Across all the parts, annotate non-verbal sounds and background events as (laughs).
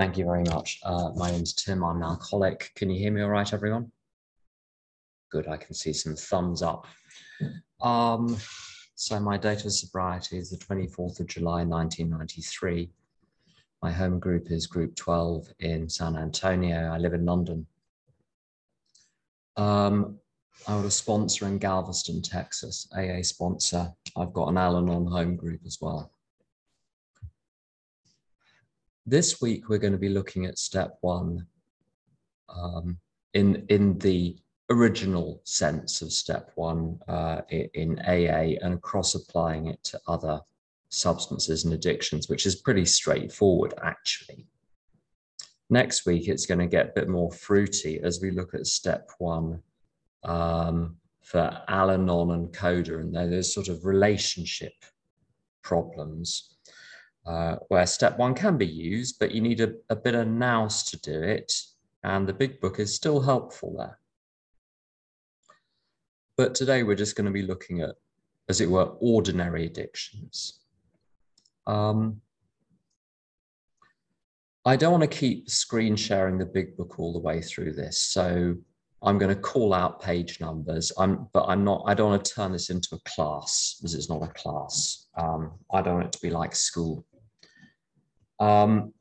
Thank you very much. Uh, my name's Tim. I'm an alcoholic. Can you hear me all right, everyone? Good. I can see some thumbs up. Um, so my date of sobriety is the 24th of July, 1993. My home group is group 12 in San Antonio. I live in London. Um, I was a sponsor in Galveston, Texas, AA sponsor. I've got an Al-Anon home group as well. This week, we're going to be looking at step one um, in, in the original sense of step one uh, in AA and cross applying it to other substances and addictions, which is pretty straightforward, actually. Next week, it's going to get a bit more fruity as we look at step one um, for Al-Anon and Coda, and there's sort of relationship problems uh, where step one can be used, but you need a, a bit of nous to do it, and the big book is still helpful there. But today we're just going to be looking at, as it were, ordinary addictions. Um, I don't want to keep screen sharing the big book all the way through this. So I'm going to call out page numbers. I'm, but I'm not, I don't want to turn this into a class because it's not a class. Um, I don't want it to be like school. Um,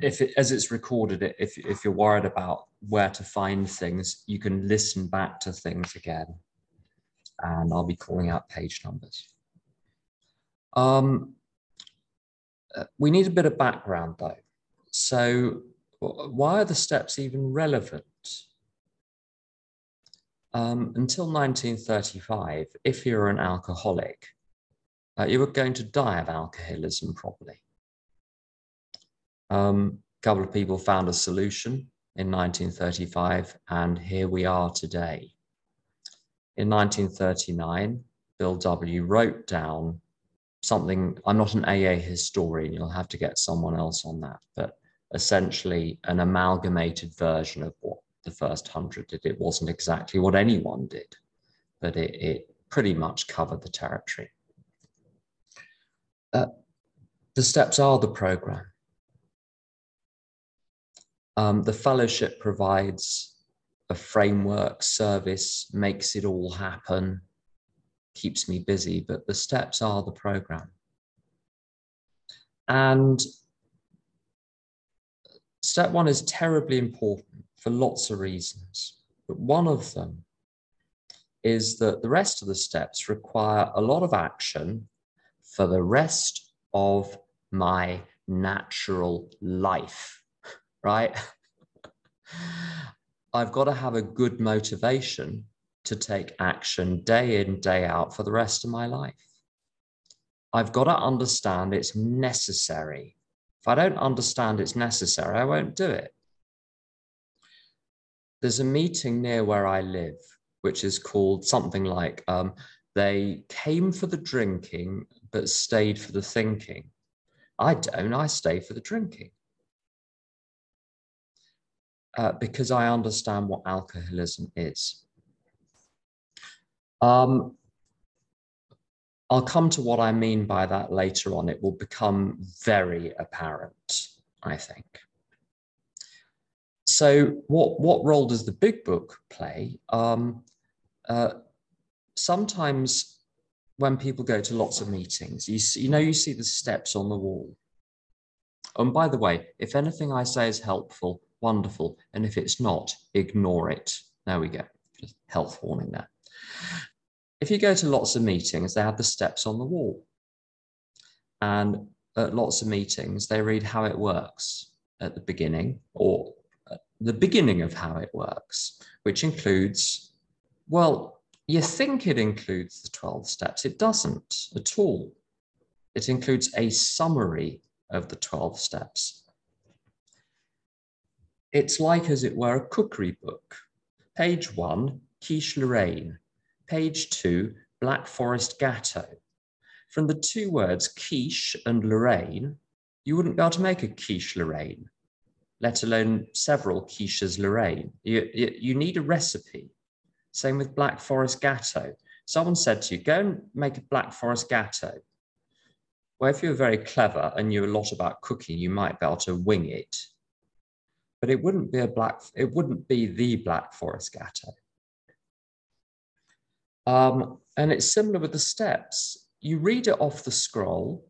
if it, as it's recorded, if, if you're worried about where to find things, you can listen back to things again. And I'll be calling out page numbers. Um, uh, we need a bit of background though. So why are the steps even relevant? Um, until 1935, if you're an alcoholic, uh, you were going to die of alcoholism probably. Um, a couple of people found a solution in 1935, and here we are today. In 1939, Bill W. wrote down something. I'm not an AA historian, you'll have to get someone else on that, but essentially an amalgamated version of what the first hundred did. It wasn't exactly what anyone did, but it, it pretty much covered the territory. Uh, the steps are the program. Um, the fellowship provides a framework service, makes it all happen, keeps me busy, but the steps are the program. And step one is terribly important for lots of reasons. But one of them is that the rest of the steps require a lot of action for the rest of my natural life, right? I've got to have a good motivation to take action day in, day out for the rest of my life. I've got to understand it's necessary. If I don't understand it's necessary, I won't do it. There's a meeting near where I live, which is called something like um, they came for the drinking, but stayed for the thinking. I don't, I stay for the drinking. Uh, because I understand what alcoholism is. Um, I'll come to what I mean by that later on. It will become very apparent, I think. So what, what role does the big book play? Um, uh, sometimes when people go to lots of meetings, you, see, you know, you see the steps on the wall. And by the way, if anything I say is helpful, wonderful. And if it's not, ignore it. There we go. Health warning there. If you go to lots of meetings, they have the steps on the wall. And at lots of meetings, they read how it works at the beginning or the beginning of how it works, which includes, well, you think it includes the 12 steps. It doesn't at all. It includes a summary of the 12 steps. It's like, as it were, a cookery book. Page one, quiche Lorraine. Page two, Black Forest Gateau. From the two words quiche and Lorraine, you wouldn't be able to make a quiche Lorraine let alone several quiches Lorraine. You, you, you need a recipe. Same with Black Forest Gateau. Someone said to you, go and make a Black Forest Gateau. Well, if you're very clever and you're a lot about cooking, you might be able to wing it. But it wouldn't be a black, it wouldn't be the Black Forest Gateau. Um, and it's similar with the steps. You read it off the scroll,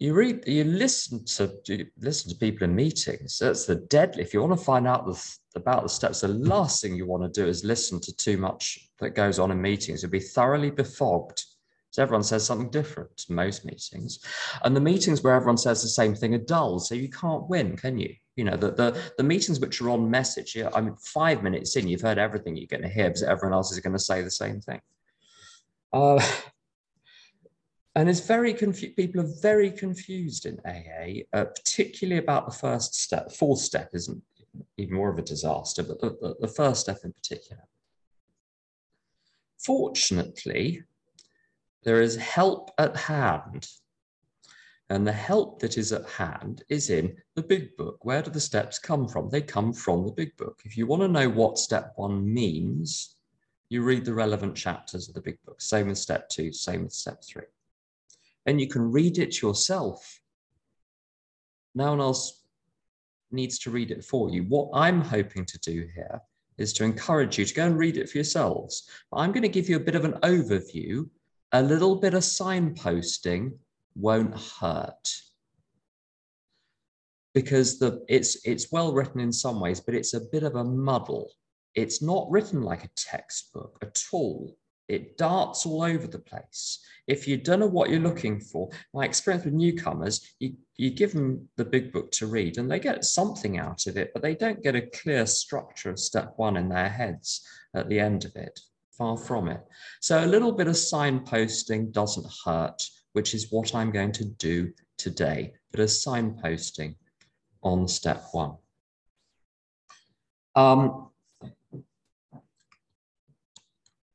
you read, you listen to you listen to people in meetings. That's the deadly. If you want to find out the, about the steps, the last thing you want to do is listen to too much that goes on in meetings. You'll be thoroughly befogged. So everyone says something different to most meetings, and the meetings where everyone says the same thing are dull. So you can't win, can you? You know the the, the meetings which are on message. Yeah, I mean, five minutes in, you've heard everything you're going to hear because everyone else is going to say the same thing. Uh, and it's very confused. People are very confused in AA, uh, particularly about the first step. Fourth step isn't even more of a disaster, but the, the, the first step in particular. Fortunately, there is help at hand. And the help that is at hand is in the big book. Where do the steps come from? They come from the big book. If you want to know what step one means, you read the relevant chapters of the big book. Same with step two, same with step three. And you can read it yourself. No one else needs to read it for you. What I'm hoping to do here is to encourage you to go and read it for yourselves. But I'm going to give you a bit of an overview. A little bit of signposting won't hurt because the it's it's well written in some ways, but it's a bit of a muddle. It's not written like a textbook at all. It darts all over the place. If you don't know what you're looking for, my experience with newcomers, you, you give them the big book to read and they get something out of it, but they don't get a clear structure of step one in their heads at the end of it. Far from it. So a little bit of signposting doesn't hurt, which is what I'm going to do today. but of signposting on step one. Um,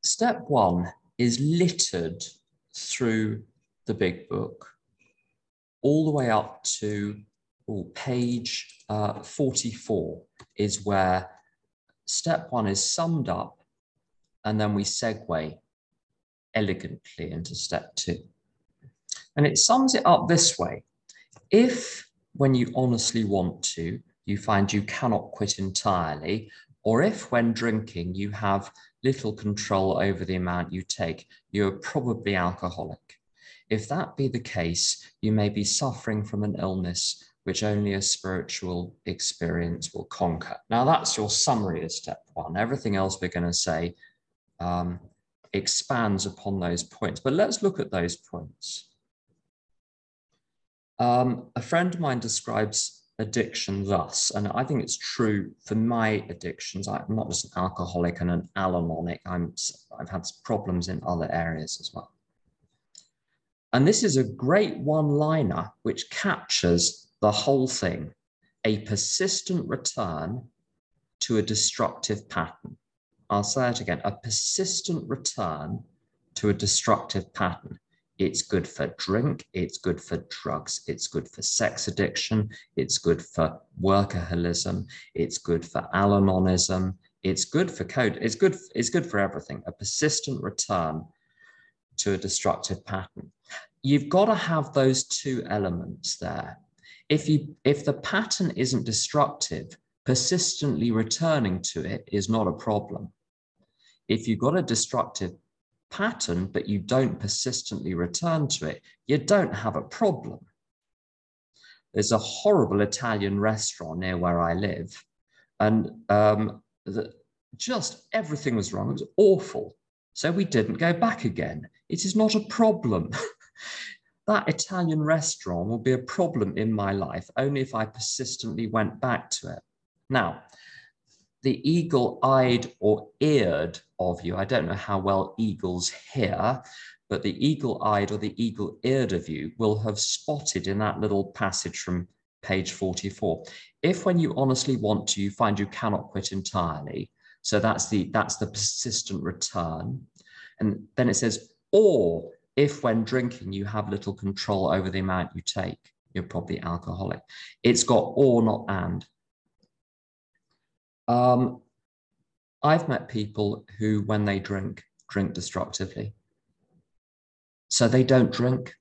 step one is littered through the big book all the way up to oh, page uh, 44 is where step one is summed up and then we segue elegantly into step two. And it sums it up this way. If when you honestly want to, you find you cannot quit entirely, or if when drinking you have little control over the amount you take, you are probably alcoholic. If that be the case, you may be suffering from an illness which only a spiritual experience will conquer. Now, that's your summary of step one. Everything else we're going to say um, expands upon those points. But let's look at those points. Um, a friend of mine describes addiction thus, and I think it's true for my addictions. I'm not just an alcoholic and an Al-Anonic. I'm I've had problems in other areas as well. And this is a great one-liner which captures the whole thing: a persistent return to a destructive pattern. I'll say it again: a persistent return to a destructive pattern. It's good for drink, it's good for drugs, it's good for sex addiction, it's good for workaholism, it's good for Al-Anonism, it's good for code, it's good, it's good for everything. A persistent return to a destructive pattern. You've got to have those two elements there. If you if the pattern isn't destructive, persistently returning to it is not a problem. If you've got a destructive pattern, but you don't persistently return to it, you don't have a problem. There's a horrible Italian restaurant near where I live, and um, the, just everything was wrong. It was awful. So we didn't go back again. It is not a problem. (laughs) that Italian restaurant will be a problem in my life only if I persistently went back to it. Now, the eagle eyed or eared of you, I don't know how well eagles hear, but the eagle eyed or the eagle eared of you will have spotted in that little passage from page 44. If when you honestly want to, you find you cannot quit entirely, so that's the that's the persistent return. And then it says, or if when drinking you have little control over the amount you take, you're probably alcoholic. It's got or, not and. Um, I've met people who, when they drink, drink destructively. So they don't drink.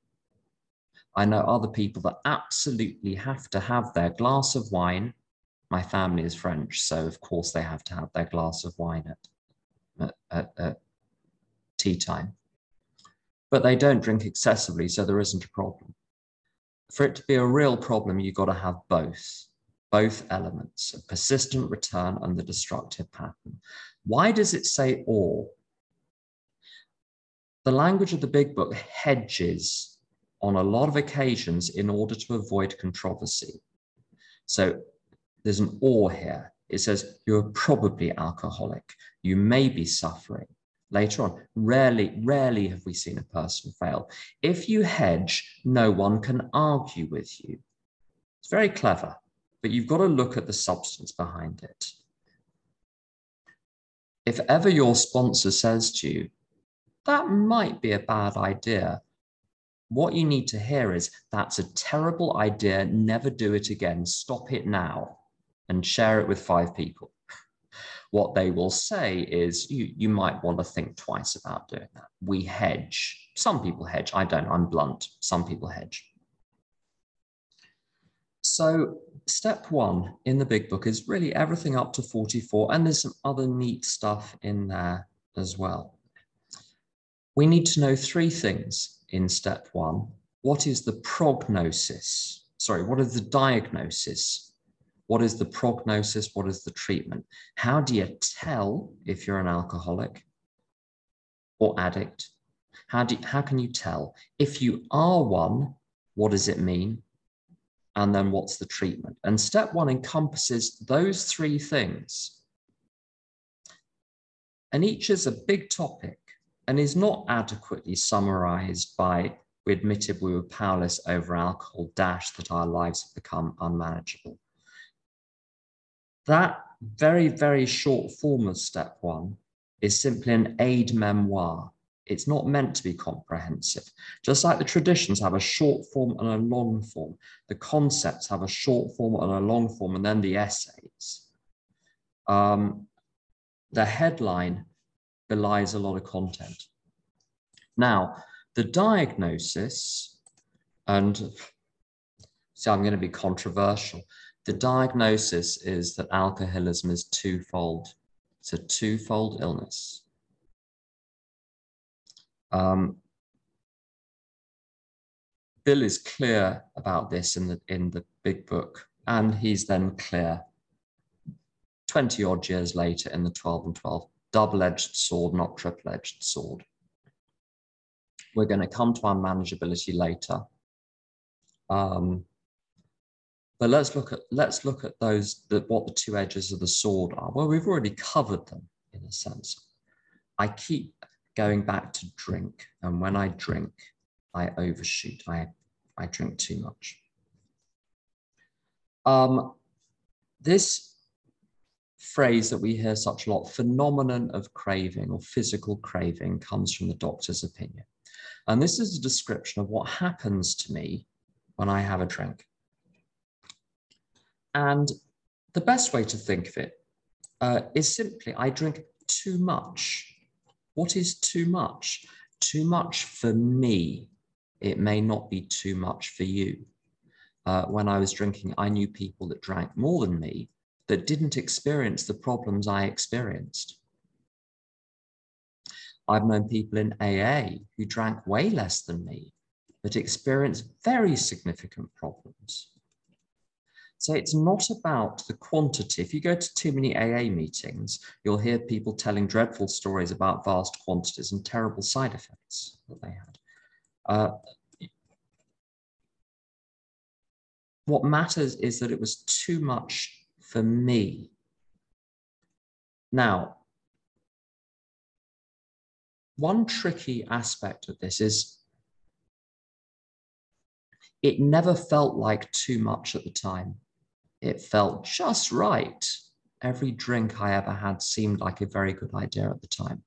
I know other people that absolutely have to have their glass of wine My family is French, so of course they have to have their glass of wine at, at, at, at tea time. But they don't drink excessively, so there isn't a problem. For it to be a real problem, you've got to have both, both elements, a persistent return and the destructive pattern. Why does it say or? The language of the big book hedges on a lot of occasions in order to avoid controversy. So there's an or here. It says you're probably alcoholic. You may be suffering. Later on, rarely, rarely have we seen a person fail. If you hedge, no one can argue with you. It's very clever, but you've got to look at the substance behind it. If ever your sponsor says to you, that might be a bad idea, what you need to hear is that's a terrible idea. Never do it again. Stop it now and share it with five people. (laughs) What they will say is you, you might want to think twice about doing that. We hedge. Some people hedge. I don't. I'm blunt. Some people hedge. So step one in the big book is really everything up to 44. And there's some other neat stuff in there as well. We need to know three things in step one. What is the prognosis? Sorry, what is the diagnosis what is the prognosis? What is the treatment? How do you tell if you're an alcoholic or addict? How, do, how can you tell? If you are one, what does it mean? And then what's the treatment? And step one encompasses those three things. And each is a big topic and is not adequately summarized by we admitted we were powerless over alcohol, dash that our lives have become unmanageable. That very, very short form of step one is simply an aide memoire. It's not meant to be comprehensive. Just like the traditions have a short form and a long form, the concepts have a short form and a long form, and then the essays. Um, the headline belies a lot of content. Now, the diagnosis, and see, I'm going to be controversial. The diagnosis is that alcoholism is twofold. It's a twofold illness. Um, Bill is clear about this in the in the big book, and he's then clear 20 odd years later in the 12 and 12, double-edged sword, not triple-edged sword. We're going to come to unmanageability later. Um, but let's look at let's look at those the, what the two edges of the sword are. Well, we've already covered them in a sense. I keep going back to drink, and when I drink, I overshoot. I I drink too much. Um, this phrase that we hear such a lot, phenomenon of craving or physical craving, comes from the doctor's opinion. And this is a description of what happens to me when I have a drink. And the best way to think of it uh, is simply I drink too much. What is too much? Too much for me. It may not be too much for you. Uh, when I was drinking, I knew people that drank more than me that didn't experience the problems I experienced. I've known people in AA who drank way less than me, but experienced very significant problems. So it's not about the quantity. If you go to too many AA meetings, you'll hear people telling dreadful stories about vast quantities and terrible side effects that they had. Uh, what matters is that it was too much for me. Now, one tricky aspect of this is it never felt like too much at the time. It felt just right. Every drink I ever had seemed like a very good idea at the time.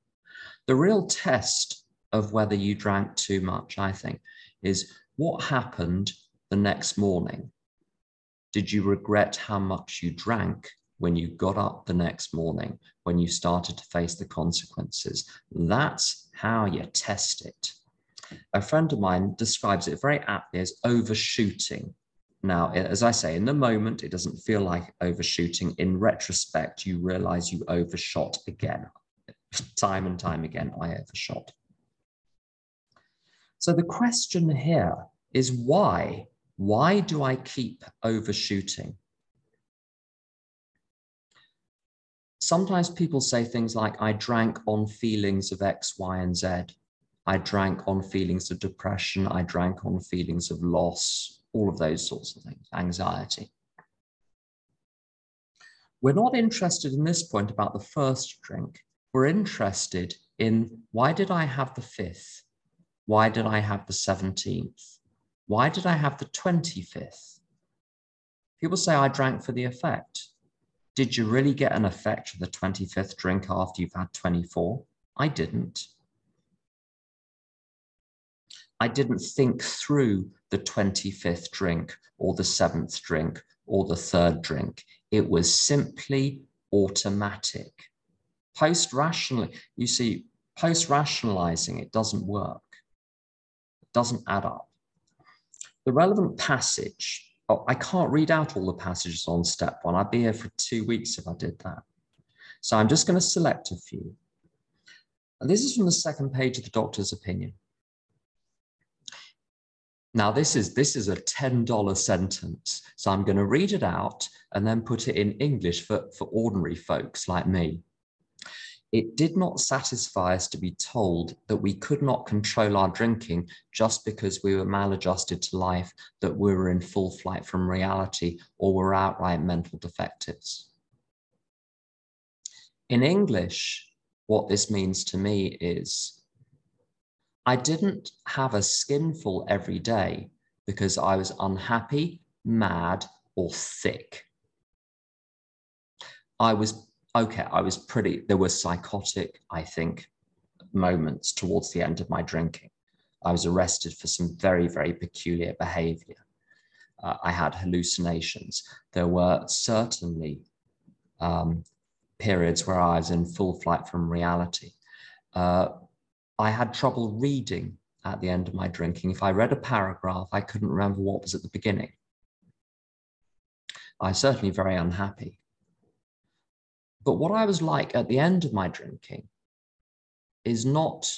The real test of whether you drank too much, I think, is what happened the next morning. Did you regret how much you drank when you got up the next morning, when you started to face the consequences? That's how you test it. A friend of mine describes it very aptly as overshooting Now, as I say, in the moment, it doesn't feel like overshooting. In retrospect, you realize you overshot again. Time and time again, I overshot. So the question here is why? Why do I keep overshooting? Sometimes people say things like, I drank on feelings of X, Y, and Z. I drank on feelings of depression. I drank on feelings of loss, all of those sorts of things, anxiety. We're not interested in this point about the first drink. We're interested in why did I have the fifth? Why did I have the 17th? Why did I have the 25th? People say I drank for the effect. Did you really get an effect for the 25th drink after you've had 24? I didn't. I didn't think through the 25th drink or the seventh drink or the third drink. It was simply automatic. Post rationally, you see, post rationalizing, it doesn't work, it doesn't add up. The relevant passage, oh, I can't read out all the passages on step one. I'd be here for two weeks if I did that. So I'm just going to select a few. And this is from the second page of the doctor's opinion. Now this is this is a $10 sentence. So I'm going to read it out and then put it in English for, for ordinary folks like me. It did not satisfy us to be told that we could not control our drinking just because we were maladjusted to life, that we were in full flight from reality, or were outright mental defectives. In English, what this means to me is I didn't have a skinful every day because I was unhappy, mad, or thick. I was okay, I was pretty, there were psychotic, I think, moments towards the end of my drinking. I was arrested for some very, very peculiar behavior. Uh, I had hallucinations. There were certainly um, periods where I was in full flight from reality. Uh, I had trouble reading at the end of my drinking. If I read a paragraph, I couldn't remember what was at the beginning. I was certainly very unhappy. But what I was like at the end of my drinking is not,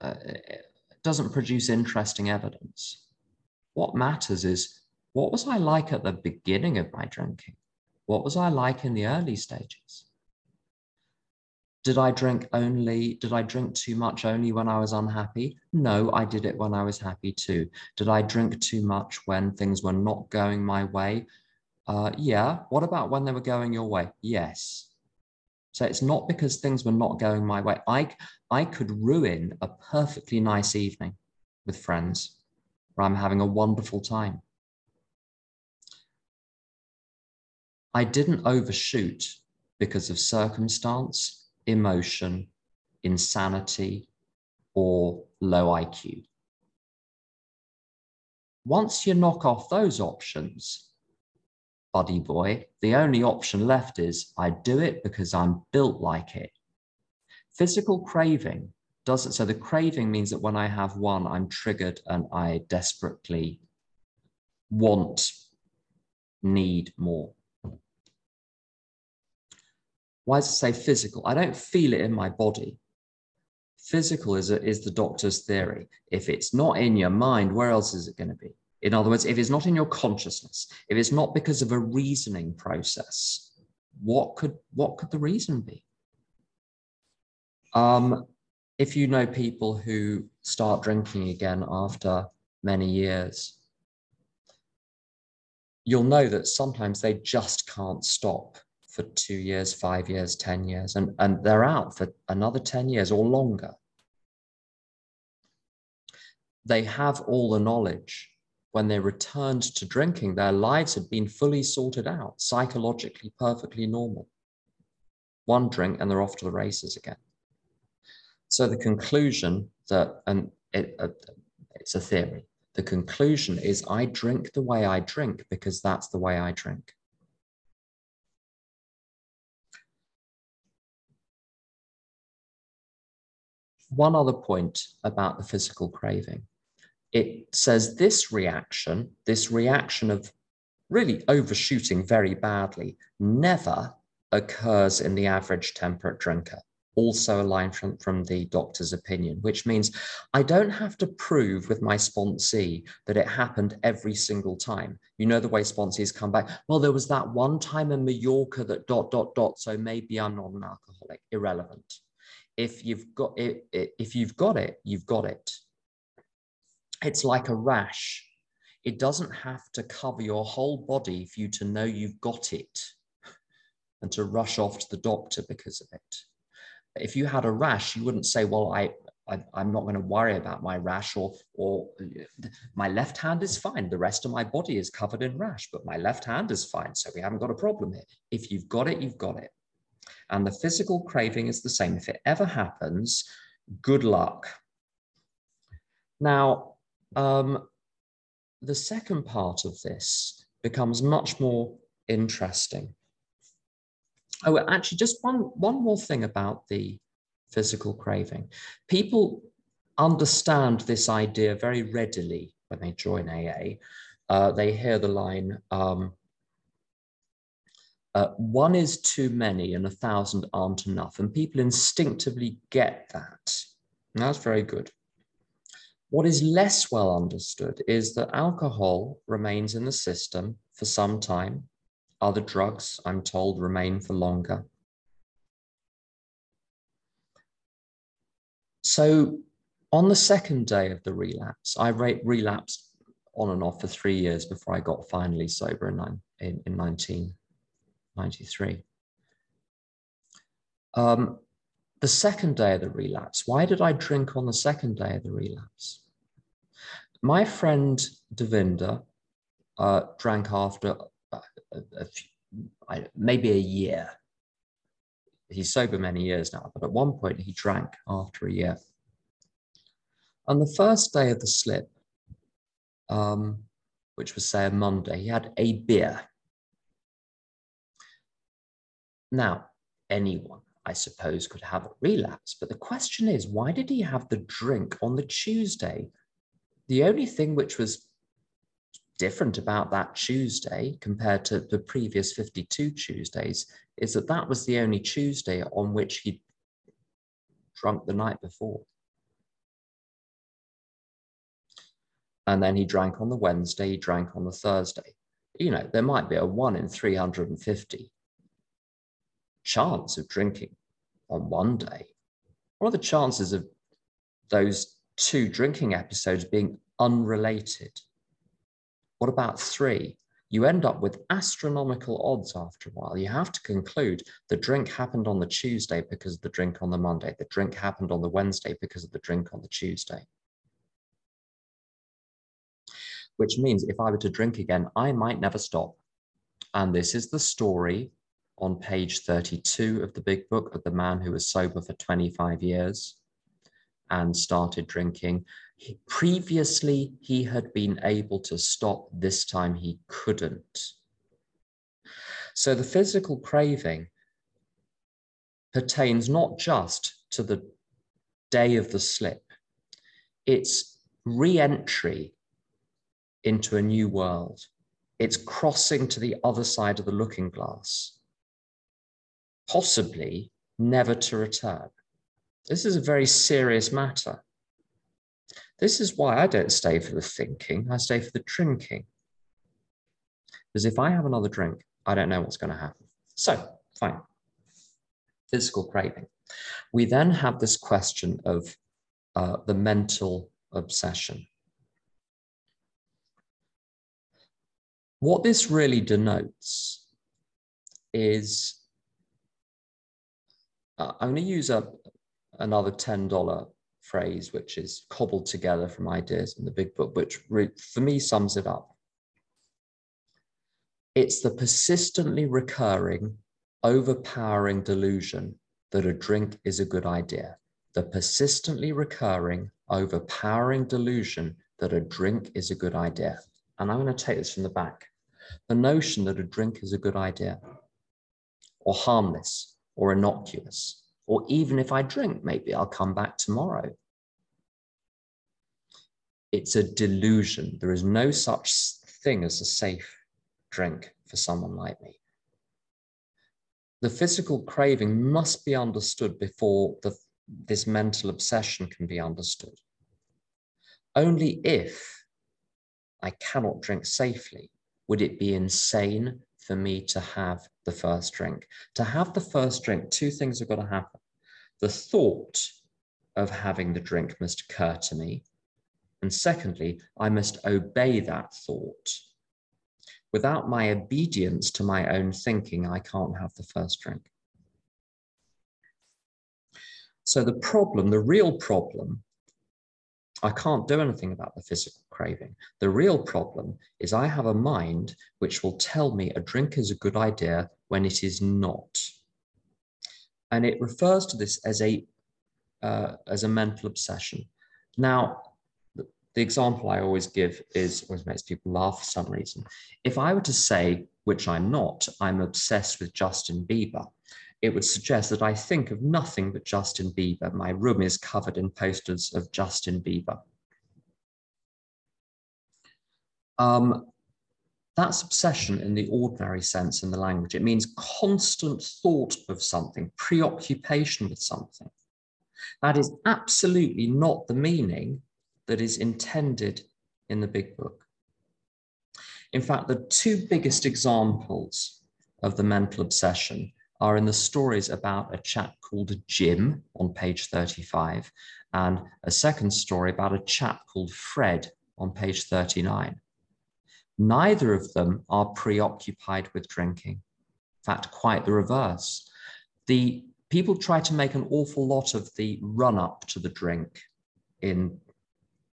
uh, doesn't produce interesting evidence. What matters is what was I like at the beginning of my drinking? What was I like in the early stages? Did I drink only, did I drink too much only when I was unhappy? No, I did it when I was happy too. Did I drink too much when things were not going my way? Uh, yeah. What about when they were going your way? Yes. So it's not because things were not going my way. I, I could ruin a perfectly nice evening with friends where I'm having a wonderful time. I didn't overshoot because of circumstance emotion, insanity, or low IQ. Once you knock off those options, buddy boy, the only option left is I do it because I'm built like it. Physical craving doesn't, so the craving means that when I have one, I'm triggered and I desperately want, need more. Why does it say physical? I don't feel it in my body. Physical is, a, is the doctor's theory. If it's not in your mind, where else is it going to be? In other words, if it's not in your consciousness, if it's not because of a reasoning process, what could what could the reason be? Um, if you know people who start drinking again after many years, you'll know that sometimes they just can't stop for two years, five years, 10 years, and, and they're out for another 10 years or longer. They have all the knowledge. When they returned to drinking, their lives had been fully sorted out, psychologically perfectly normal. One drink and they're off to the races again. So the conclusion that, and it, uh, it's a theory, the conclusion is I drink the way I drink because that's the way I drink. One other point about the physical craving. it says this reaction, this reaction of really overshooting very badly, never occurs in the average temperate drinker. Also, a line from, from the doctor's opinion, which means I don't have to prove with my sponsee that it happened every single time. You know the way sponsees come back. Well, there was that one time in Mallorca that dot dot dot. So maybe I'm not an alcoholic. Irrelevant. If you've got it, if you've got it, you've got it. It's like a rash. It doesn't have to cover your whole body for you to know you've got it (laughs) and to rush off to the doctor because of it. If you had a rash, you wouldn't say, well, I, I, am not going to worry about my rash or, or my left hand is fine. The rest of my body is covered in rash, but my left hand is fine. So we haven't got a problem here. If you've got it, you've got it. And the physical craving is the same. If it ever happens, good luck. Now, um, the second part of this becomes much more interesting. Oh, actually, just one, one more thing about the physical craving. People understand this idea very readily when they join AA. Uh, they hear the line, um, uh, one is too many and a thousand aren't enough. And people instinctively get that. And that's very good. What is less well understood is that alcohol remains in the system for some time. Other drugs, I'm told, remain for longer. So on the second day of the relapse, I relapsed on and off for three years before I got finally sober in, in, in 1993. Um, the second day of the relapse. Why did I drink on the second day of the relapse? My friend Devinder uh, drank after a, a, a few, I, maybe a year. He's sober many years now, but at one point he drank after a year. On the first day of the slip, um, which was say a Monday, he had a beer. Now, anyone I suppose, could have a relapse. But the question is, why did he have the drink on the Tuesday? The only thing which was different about that Tuesday compared to the previous 52 Tuesdays is that that was the only Tuesday on which he drunk the night before. And then he drank on the Wednesday, he drank on the Thursday. You know, there might be a one in 350 chance of drinking on one day? What are the chances of those two drinking episodes being unrelated? What about three? You end up with astronomical odds after a while. You have to conclude the drink happened on the Tuesday because of the drink on the Monday. The drink happened on the Wednesday because of the drink on the Tuesday. Which means if I were to drink again, I might never stop. And this is the story on page 32 of the big book of the man who was sober for 25 years and started drinking. Previously, he had been able to stop, this time he couldn't. So the physical craving pertains not just to the day of the slip, it's re entry into a new world. It's crossing to the other side of the looking glass possibly never to return. This is a very serious matter. This is why I don't stay for the thinking, I stay for the drinking. Because if I have another drink, I don't know what's going to happen. So, fine. Physical craving. We then have this question of uh, the mental obsession. What this really denotes is uh, I'm going to use a, another $10 phrase, which is cobbled together from ideas in the big book, which for me sums it up. It's the persistently recurring, overpowering delusion that a drink is a good idea. The persistently recurring, overpowering delusion that a drink is a good idea. And I'm going to take this from the back. The notion that a drink is a good idea or harmless or innocuous. Or even if I drink, maybe I'll come back tomorrow. it's a delusion. There is no such thing as a safe drink for someone like me. The physical craving must be understood before the, this mental obsession can be understood. Only if I cannot drink safely would it be insane for me to have the first drink. To have the first drink, two things have got to happen. The thought of having the drink must occur to me. And secondly, I must obey that thought. Without my obedience to my own thinking, I can't have the first drink. So the problem, the real problem, I can't do anything about the physical craving. The real problem is I have a mind which will tell me a drink is a good idea when it is not. And it refers to this as a uh, as a mental obsession. Now, the, the example I always give is always makes people laugh for some reason. If I were to say, which I'm not, I'm obsessed with Justin Bieber, it would suggest that I think of nothing but Justin Bieber. My room is covered in posters of Justin Bieber. Um, that's obsession in the ordinary sense in the language. It means constant thought of something, preoccupation with something. That is absolutely not the meaning that is intended in the big book. In fact, the two biggest examples of the mental obsession are in the stories about a chap called Jim on page 35 and a second story about a chap called Fred on page 39. Neither of them are preoccupied with drinking. In fact, quite the reverse. The people try to make an awful lot of the run up to the drink in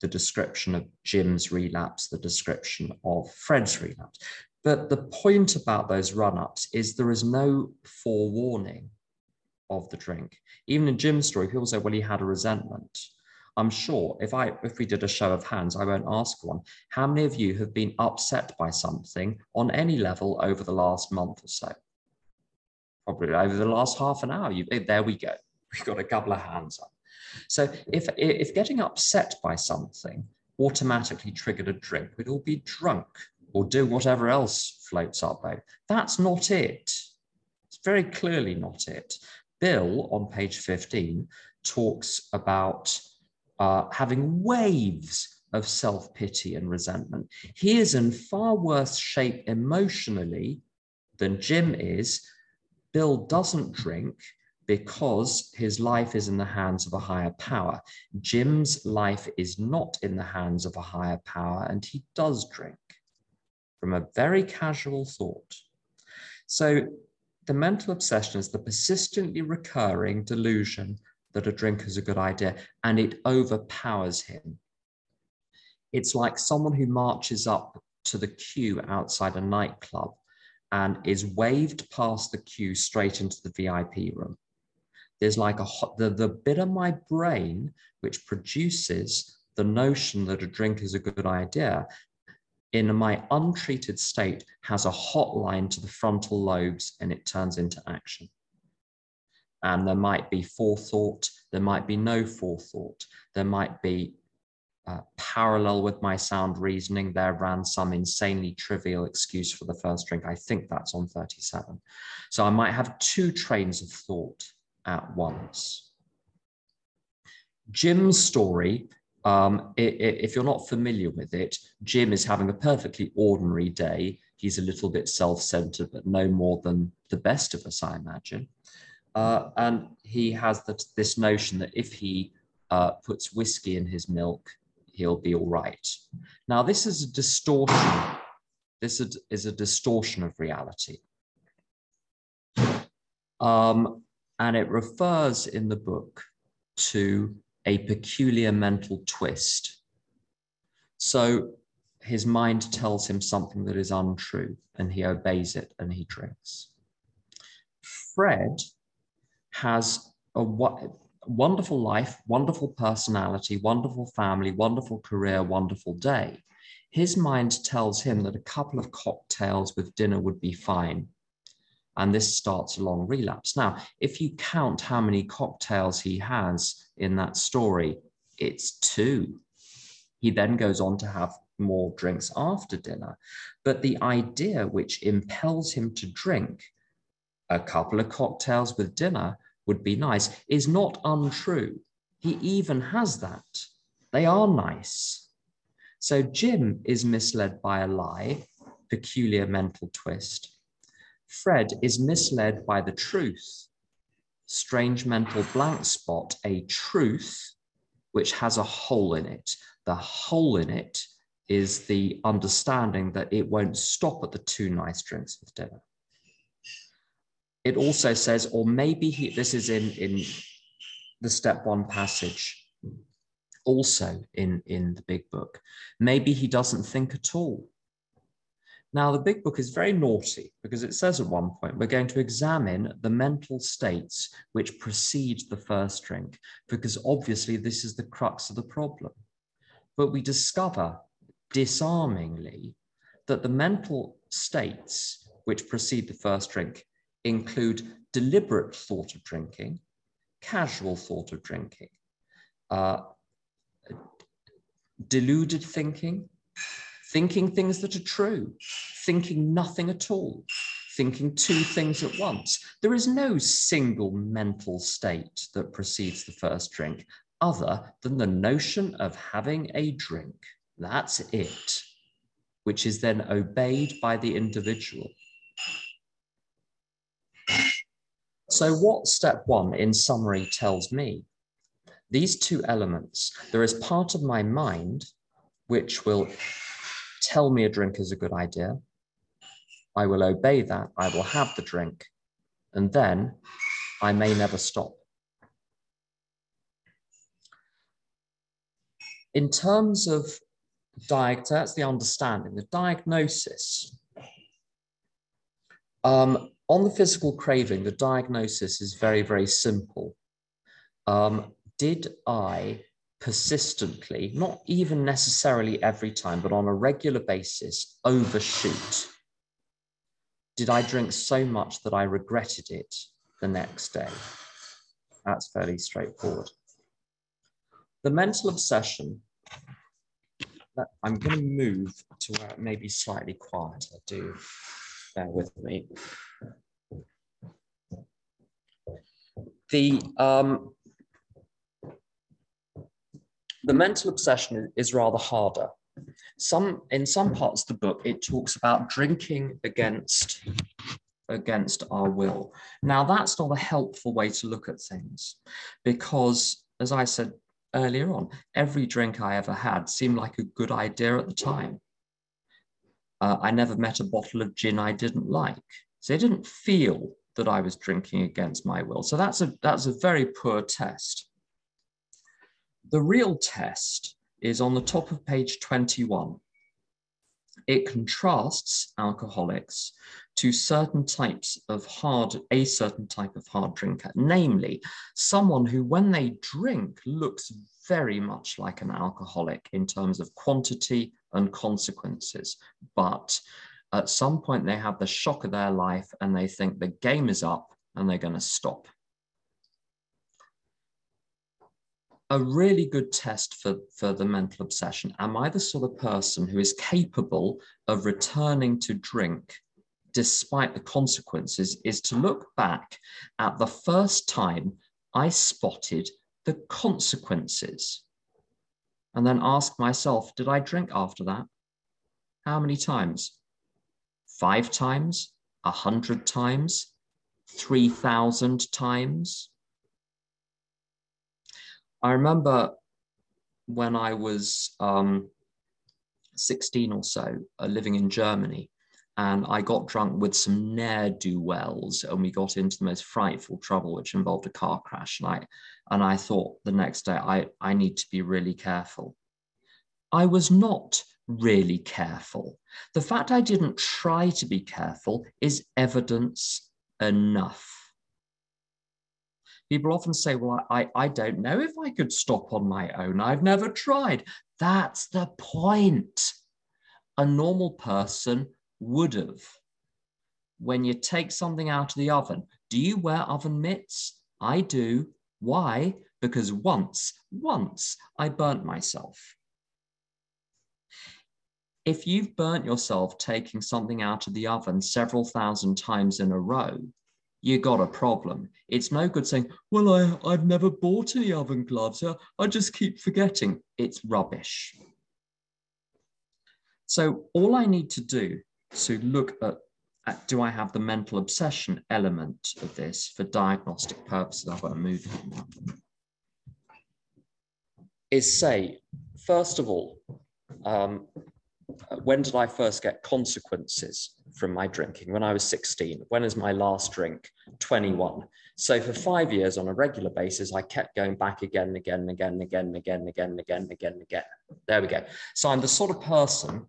the description of Jim's relapse, the description of Fred's relapse. But the point about those run ups is there is no forewarning of the drink. Even in Jim's story, people say, well, he had a resentment. I'm sure if I if we did a show of hands, I won't ask one. How many of you have been upset by something on any level over the last month or so? Probably over the last half an hour. You eh, there we go. (laughs) We've got a couple of hands up. So if if getting upset by something automatically triggered a drink, we'd all be drunk or do whatever else floats our boat. That's not it. It's very clearly not it. Bill on page 15 talks about uh, having waves of self pity and resentment. He is in far worse shape emotionally than Jim is. Bill doesn't drink because his life is in the hands of a higher power. Jim's life is not in the hands of a higher power, and he does drink from a very casual thought. So the mental obsession is the persistently recurring delusion that a drink is a good idea and it overpowers him. It's like someone who marches up to the queue outside a nightclub and is waved past the queue straight into the VIP room. There's like a the, the bit of my brain which produces the notion that a drink is a good idea in my untreated state has a hotline to the frontal lobes and it turns into action. And there might be forethought, there might be no forethought, there might be uh, parallel with my sound reasoning, there ran some insanely trivial excuse for the first drink. I think that's on 37. So I might have two trains of thought at once. Jim's story um, it, it, if you're not familiar with it, Jim is having a perfectly ordinary day. He's a little bit self centered, but no more than the best of us, I imagine. Uh, and he has the, this notion that if he uh, puts whiskey in his milk, he'll be all right. Now, this is a distortion. This is a distortion of reality. Um, and it refers in the book to a peculiar mental twist. So his mind tells him something that is untrue and he obeys it and he drinks. Fred has a wonderful life, wonderful personality, wonderful family, wonderful career, wonderful day. His mind tells him that a couple of cocktails with dinner would be fine and this starts a long relapse. Now, if you count how many cocktails he has in that story, it's two. He then goes on to have more drinks after dinner. But the idea which impels him to drink a couple of cocktails with dinner would be nice is not untrue. He even has that. They are nice. So Jim is misled by a lie, peculiar mental twist. Fred is misled by the truth, strange mental blank spot, a truth which has a hole in it. The hole in it is the understanding that it won't stop at the two nice drinks with dinner. It also says, or maybe he, this is in, in the step one passage, also in, in the big book, maybe he doesn't think at all. Now, the big book is very naughty because it says at one point, we're going to examine the mental states which precede the first drink, because obviously this is the crux of the problem. But we discover disarmingly that the mental states which precede the first drink include deliberate thought of drinking, casual thought of drinking, uh, deluded thinking, thinking things that are true, thinking nothing at all, thinking two things at once. There is no single mental state that precedes the first drink other than the notion of having a drink. That's it, which is then obeyed by the individual. So, what step one in summary tells me? These two elements, there is part of my mind which will tell me a drink is a good idea. I will obey that. I will have the drink. And then I may never stop. In terms of diag- that's the understanding, the diagnosis. Um, on the physical craving, the diagnosis is very, very simple. Um, did I persistently, not even necessarily every time, but on a regular basis, overshoot? Did I drink so much that I regretted it the next day? That's fairly straightforward. The mental obsession I'm going to move to where it may be slightly quieter. Do bear with me. The um, the mental obsession is rather harder. Some in some parts of the book, it talks about drinking against against our will. Now, that's not a helpful way to look at things because, as I said earlier on. Every drink I ever had seemed like a good idea at the time. Uh, I never met a bottle of gin I didn't like. So I didn't feel that I was drinking against my will. So that's a, that's a very poor test. The real test is on the top of page 21. It contrasts alcoholics to certain types of hard, a certain type of hard drinker, namely someone who, when they drink, looks very much like an alcoholic in terms of quantity and consequences. But at some point, they have the shock of their life and they think the game is up and they're going to stop. A really good test for, for the mental obsession. Am I the sort of person who is capable of returning to drink despite the consequences? Is to look back at the first time I spotted the consequences and then ask myself, did I drink after that? How many times? Five times? A hundred times? 3,000 times? I remember when I was um, 16 or so, uh, living in Germany, and I got drunk with some ne'er do wells, and we got into the most frightful trouble, which involved a car crash. And I, and I thought the next day, I, I need to be really careful. I was not really careful. The fact I didn't try to be careful is evidence enough. People often say, Well, I, I don't know if I could stop on my own. I've never tried. That's the point. A normal person would have. When you take something out of the oven, do you wear oven mitts? I do. Why? Because once, once I burnt myself. if you've burnt yourself taking something out of the oven several thousand times in a row, you got a problem. It's no good saying, well, I, I've never bought any oven gloves. I, I just keep forgetting. It's rubbish. So all I need to do to look at, at do I have the mental obsession element of this for diagnostic purposes, I've got to move is say, first of all, um, Uh, when did I first get consequences from my drinking? When I was 16. When is my last drink? 21. So for five years on a regular basis, I kept going back again and again and again and again and again and again and again and again again. There we go. So I'm the sort of person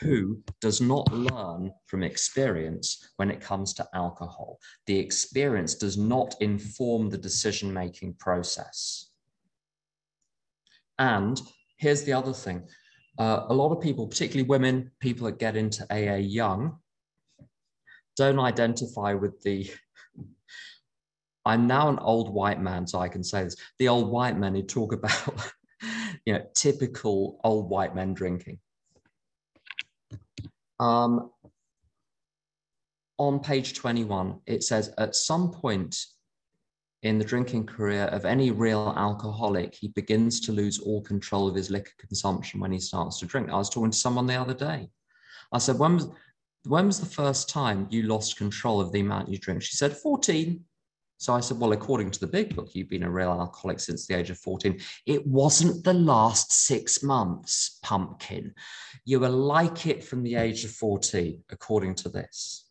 who does not learn from experience when it comes to alcohol. The experience does not inform the decision making process. And here's the other thing uh, a lot of people, particularly women, people that get into AA young, don't identify with the. I'm now an old white man, so I can say this. The old white men who talk about, (laughs) you know, typical old white men drinking. Um, on page 21, it says, at some point in the drinking career of any real alcoholic, he begins to lose all control of his liquor consumption when he starts to drink. I was talking to someone the other day. I said, when was, when was the first time you lost control of the amount you drink? She said, 14. So I said, well, according to the big book, you've been a real alcoholic since the age of 14. It wasn't the last six months, pumpkin. You were like it from the age of 14, according to this.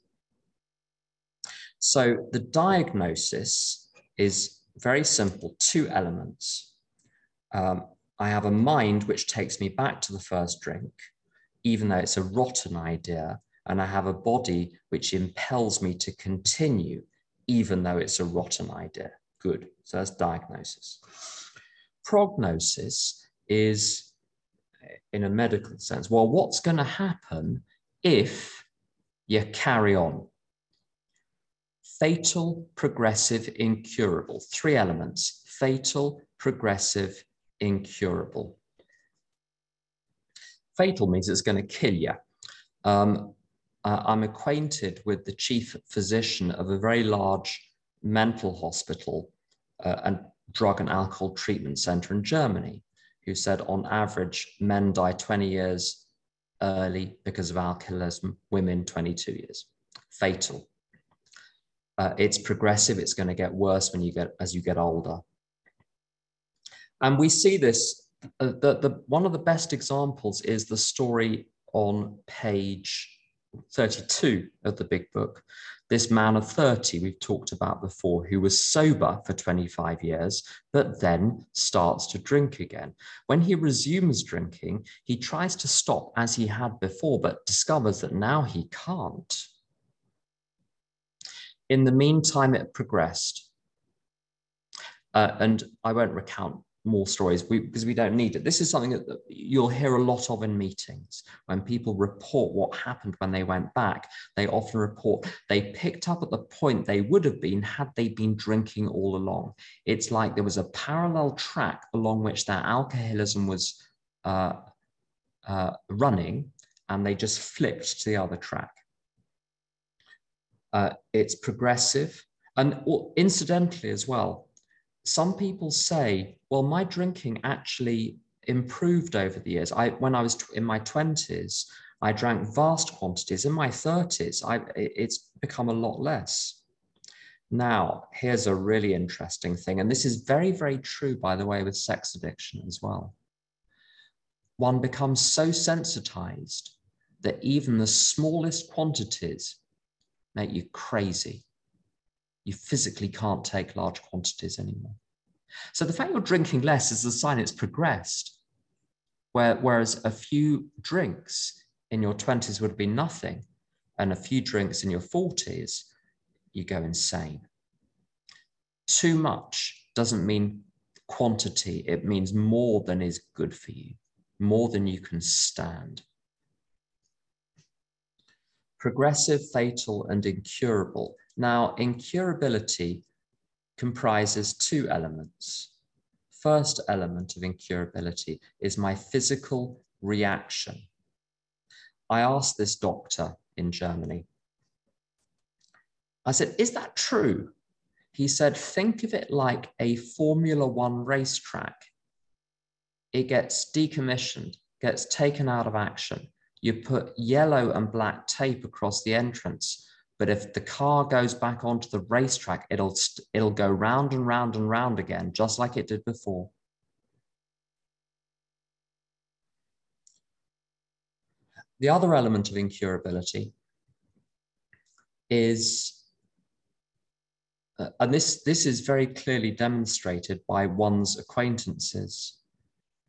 So the diagnosis is very simple, two elements. Um, I have a mind which takes me back to the first drink, even though it's a rotten idea, and I have a body which impels me to continue, even though it's a rotten idea. Good. So that's diagnosis. Prognosis is, in a medical sense, well, what's going to happen if you carry on? Fatal, progressive, incurable. Three elements, fatal, progressive, incurable. Fatal means it's going to kill you. Um, I'm acquainted with the chief physician of a very large mental hospital uh, and drug and alcohol treatment center in Germany, who said on average, men die 20 years early because of alcoholism, women 22 years. Fatal. Uh, it's progressive. It's going to get worse when you get as you get older. And we see this. Uh, the, the one of the best examples is the story on page 32 of the big book. This man of 30 we've talked about before, who was sober for 25 years, but then starts to drink again. When he resumes drinking, he tries to stop as he had before, but discovers that now he can't. In the meantime, it progressed. Uh, and I won't recount more stories we, because we don't need it. This is something that you'll hear a lot of in meetings. When people report what happened when they went back, they often report they picked up at the point they would have been had they been drinking all along. It's like there was a parallel track along which their alcoholism was uh, uh, running, and they just flipped to the other track. Uh, it's progressive. And incidentally, as well, some people say, well, my drinking actually improved over the years. I, when I was in my 20s, I drank vast quantities. In my 30s, I, it's become a lot less. Now, here's a really interesting thing, and this is very, very true, by the way, with sex addiction as well. One becomes so sensitized that even the smallest quantities make you crazy. You physically can't take large quantities anymore. So the fact you're drinking less is a sign it's progressed. Where, whereas a few drinks in your 20s would be nothing, and a few drinks in your 40s, you go insane. Too much doesn't mean quantity, it means more than is good for you, more than you can stand progressive, fatal, and incurable. Now, incurability comprises two elements. First element of incurability is my physical reaction. I asked this doctor in Germany, I said, Is that true? He said, Think of it like a Formula One racetrack. It gets decommissioned, gets taken out of action. You put yellow and black tape across the entrance. But if the car goes back onto the racetrack, it'll, it'll go round and round and round again, just like it did before. The other element of incurability is uh, and this, this is very clearly demonstrated by one's acquaintances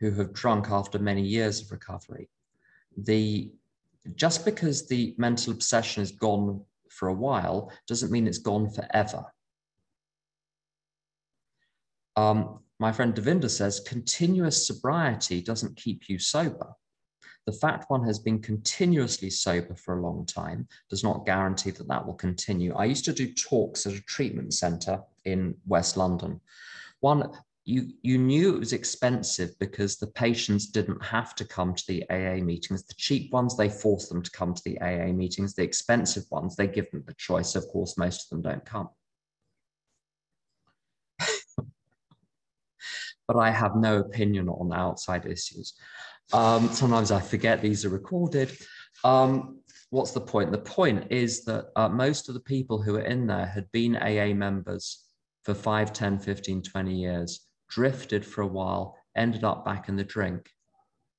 who have drunk after many years of recovery. The, just because the mental obsession is gone for a while doesn't mean it's gone forever. Um, my friend Devinder says continuous sobriety doesn't keep you sober. The fact one has been continuously sober for a long time does not guarantee that that will continue. I used to do talks at a treatment center in West London. One, you, you knew it was expensive because the patients didn't have to come to the AA meetings. The cheap ones, they force them to come to the AA meetings. The expensive ones, they give them the choice. Of course, most of them don't come. (laughs) but I have no opinion on outside issues. Um, sometimes I forget these are recorded. Um, what's the point? The point is that uh, most of the people who are in there had been AA members for 5, 10, 15, 20 years, drifted for a while, ended up back in the drink.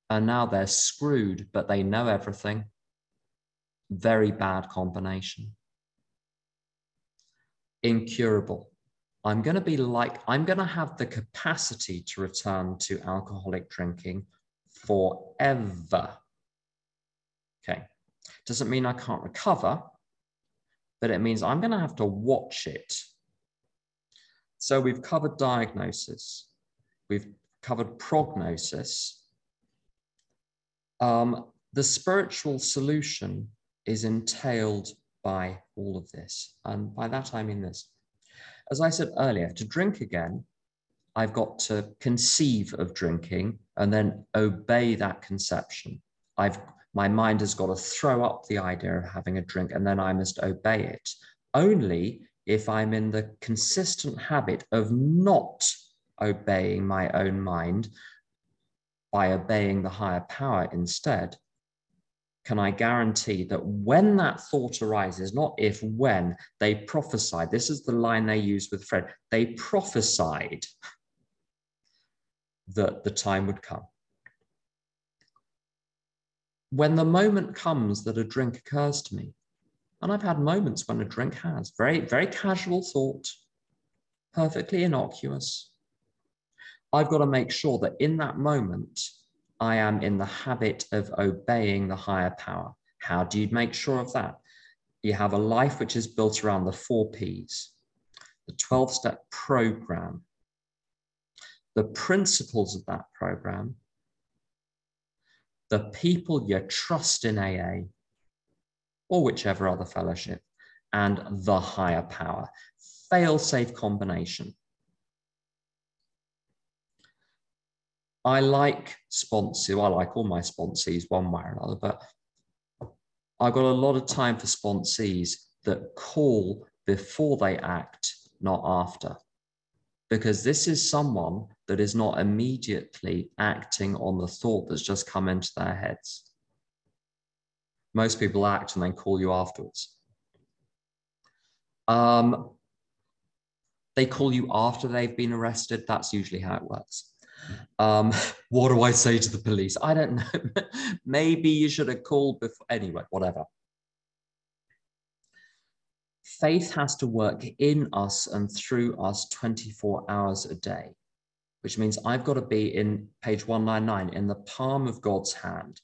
And now they're screwed, but they know everything. Very bad combination. Incurable. I'm going to be like, I'm going to have the capacity to return to alcoholic drinking forever. Okay. Doesn't mean I can't recover, but it means I'm going to have to watch it. So we've covered diagnosis, we've covered prognosis. Um, the spiritual solution is entailed by all of this. And by that, I mean this. As I said earlier, to drink again I've got to conceive of drinking and then obey that conception. I've my mind has got to throw up the idea of having a drink and then I must obey it. Only if I'm in the consistent habit of not obeying my own mind by obeying the higher power instead, can I guarantee that when that thought arises, not if, when, they prophesied, this is the line they used with Fred, they prophesied that the time would come. When the moment comes that a drink occurs to me, and I've had moments when a drink has, very, very casual thought, perfectly innocuous. I've got to make sure that in that moment, I am in the habit of obeying the higher power. How do you make sure of that? You have a life which is built around the four P's, the 12 step program the principles of that program, the people you trust in AA, or whichever other fellowship, and the higher power. Fail safe combination. I like sponsors, I like all my sponsees one way or another, but I've got a lot of time for sponsees that call before they act, not after because this is someone that is not immediately acting on the thought that's just come into their heads. Most people act and then call you afterwards. Um, they call you after they've been arrested. That's usually how it works. Um, (laughs) what do I say to the police? I don't know. (laughs) Maybe you should have called before. Anyway, whatever faith has to work in us and through us 24 hours a day, which means I've got to be in page 199 in the palm of God's hand.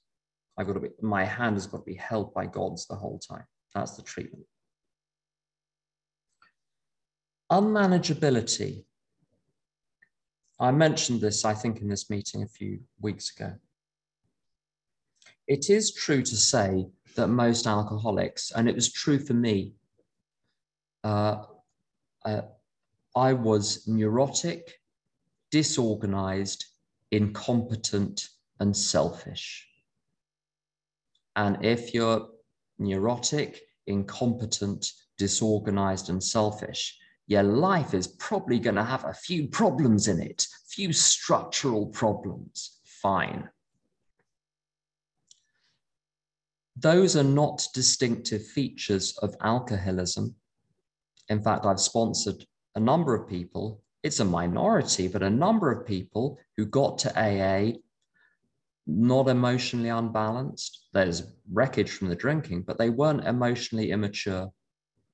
I've got to be, my hand has got to be held by God's the whole time. That's the treatment. Unmanageability. I mentioned this, I think, in this meeting a few weeks ago. It is true to say that most alcoholics, and it was true for me uh, uh, I was neurotic, disorganized, incompetent, and selfish. And if you're neurotic, incompetent, disorganized, and selfish, your life is probably going to have a few problems in it, few structural problems. Fine. Those are not distinctive features of alcoholism. In fact, I've sponsored a number of people, it's a minority, but a number of people who got to AA not emotionally unbalanced. There's wreckage from the drinking, but they weren't emotionally immature.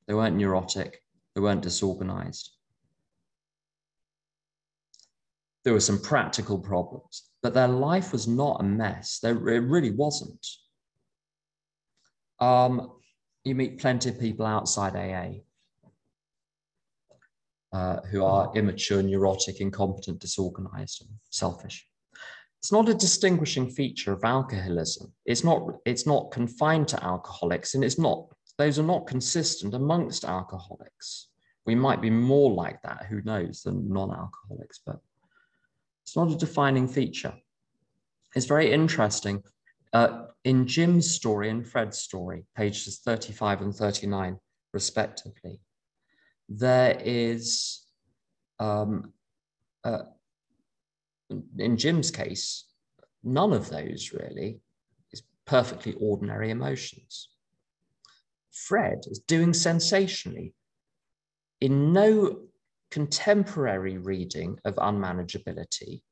They weren't neurotic. They weren't disorganized. There were some practical problems, but their life was not a mess. There, it really wasn't. Um, you meet plenty of people outside AA uh, who are immature, neurotic, incompetent, disorganized, and selfish. It's not a distinguishing feature of alcoholism. It's not, it's not confined to alcoholics, and it's not, those are not consistent amongst alcoholics. We might be more like that, who knows, than non-alcoholics, but it's not a defining feature. It's very interesting. Uh, in Jim's story and Fred's story, pages 35 and 39, respectively, there is, um, uh, in Jim's case, none of those really is perfectly ordinary emotions. Fred is doing sensationally. In no contemporary reading of unmanageability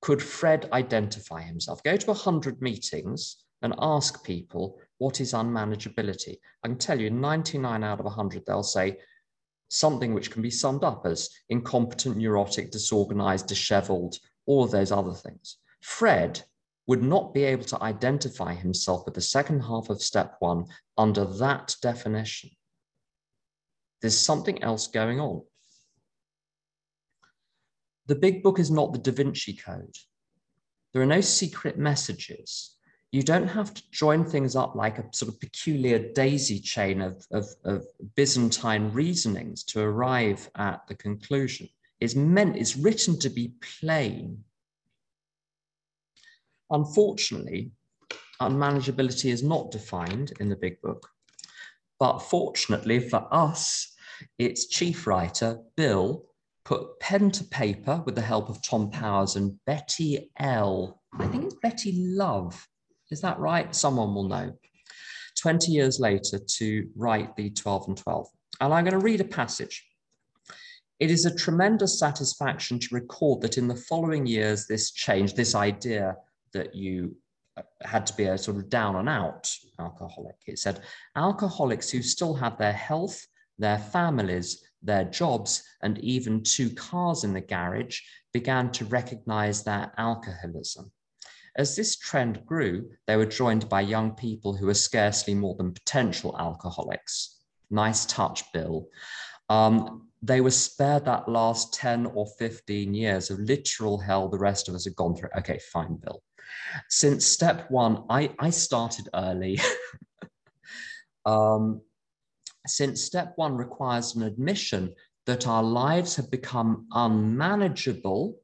could Fred identify himself. Go to 100 meetings and ask people what is unmanageability. I can tell you 99 out of 100, they'll say something which can be summed up as incompetent, neurotic, disorganized, disheveled, all of those other things. Fred would not be able to identify himself with the second half of step one under that definition. There's something else going on. The big book is not the Da Vinci Code. There are no secret messages you don't have to join things up like a sort of peculiar daisy chain of, of, of Byzantine reasonings to arrive at the conclusion. It's meant, it's written to be plain. Unfortunately, unmanageability is not defined in the big book. But fortunately for us, its chief writer, Bill, put pen to paper with the help of Tom Powers and Betty L. I think it's Betty Love is that right? Someone will know. 20 years later to write the 12 and 12. And I'm going to read a passage. It is a tremendous satisfaction to record that in the following years, this change, this idea that you uh, had to be a sort of down and out alcoholic. It said alcoholics who still have their health, their families, their jobs, and even two cars in the garage began to recognize their alcoholism. As this trend grew, they were joined by young people who were scarcely more than potential alcoholics. Nice touch, Bill. Um, they were spared that last 10 or 15 years of literal hell the rest of us had gone through. Okay, fine, Bill. Since step one, I, I started early. (laughs) um, since step one requires an admission that our lives have become unmanageable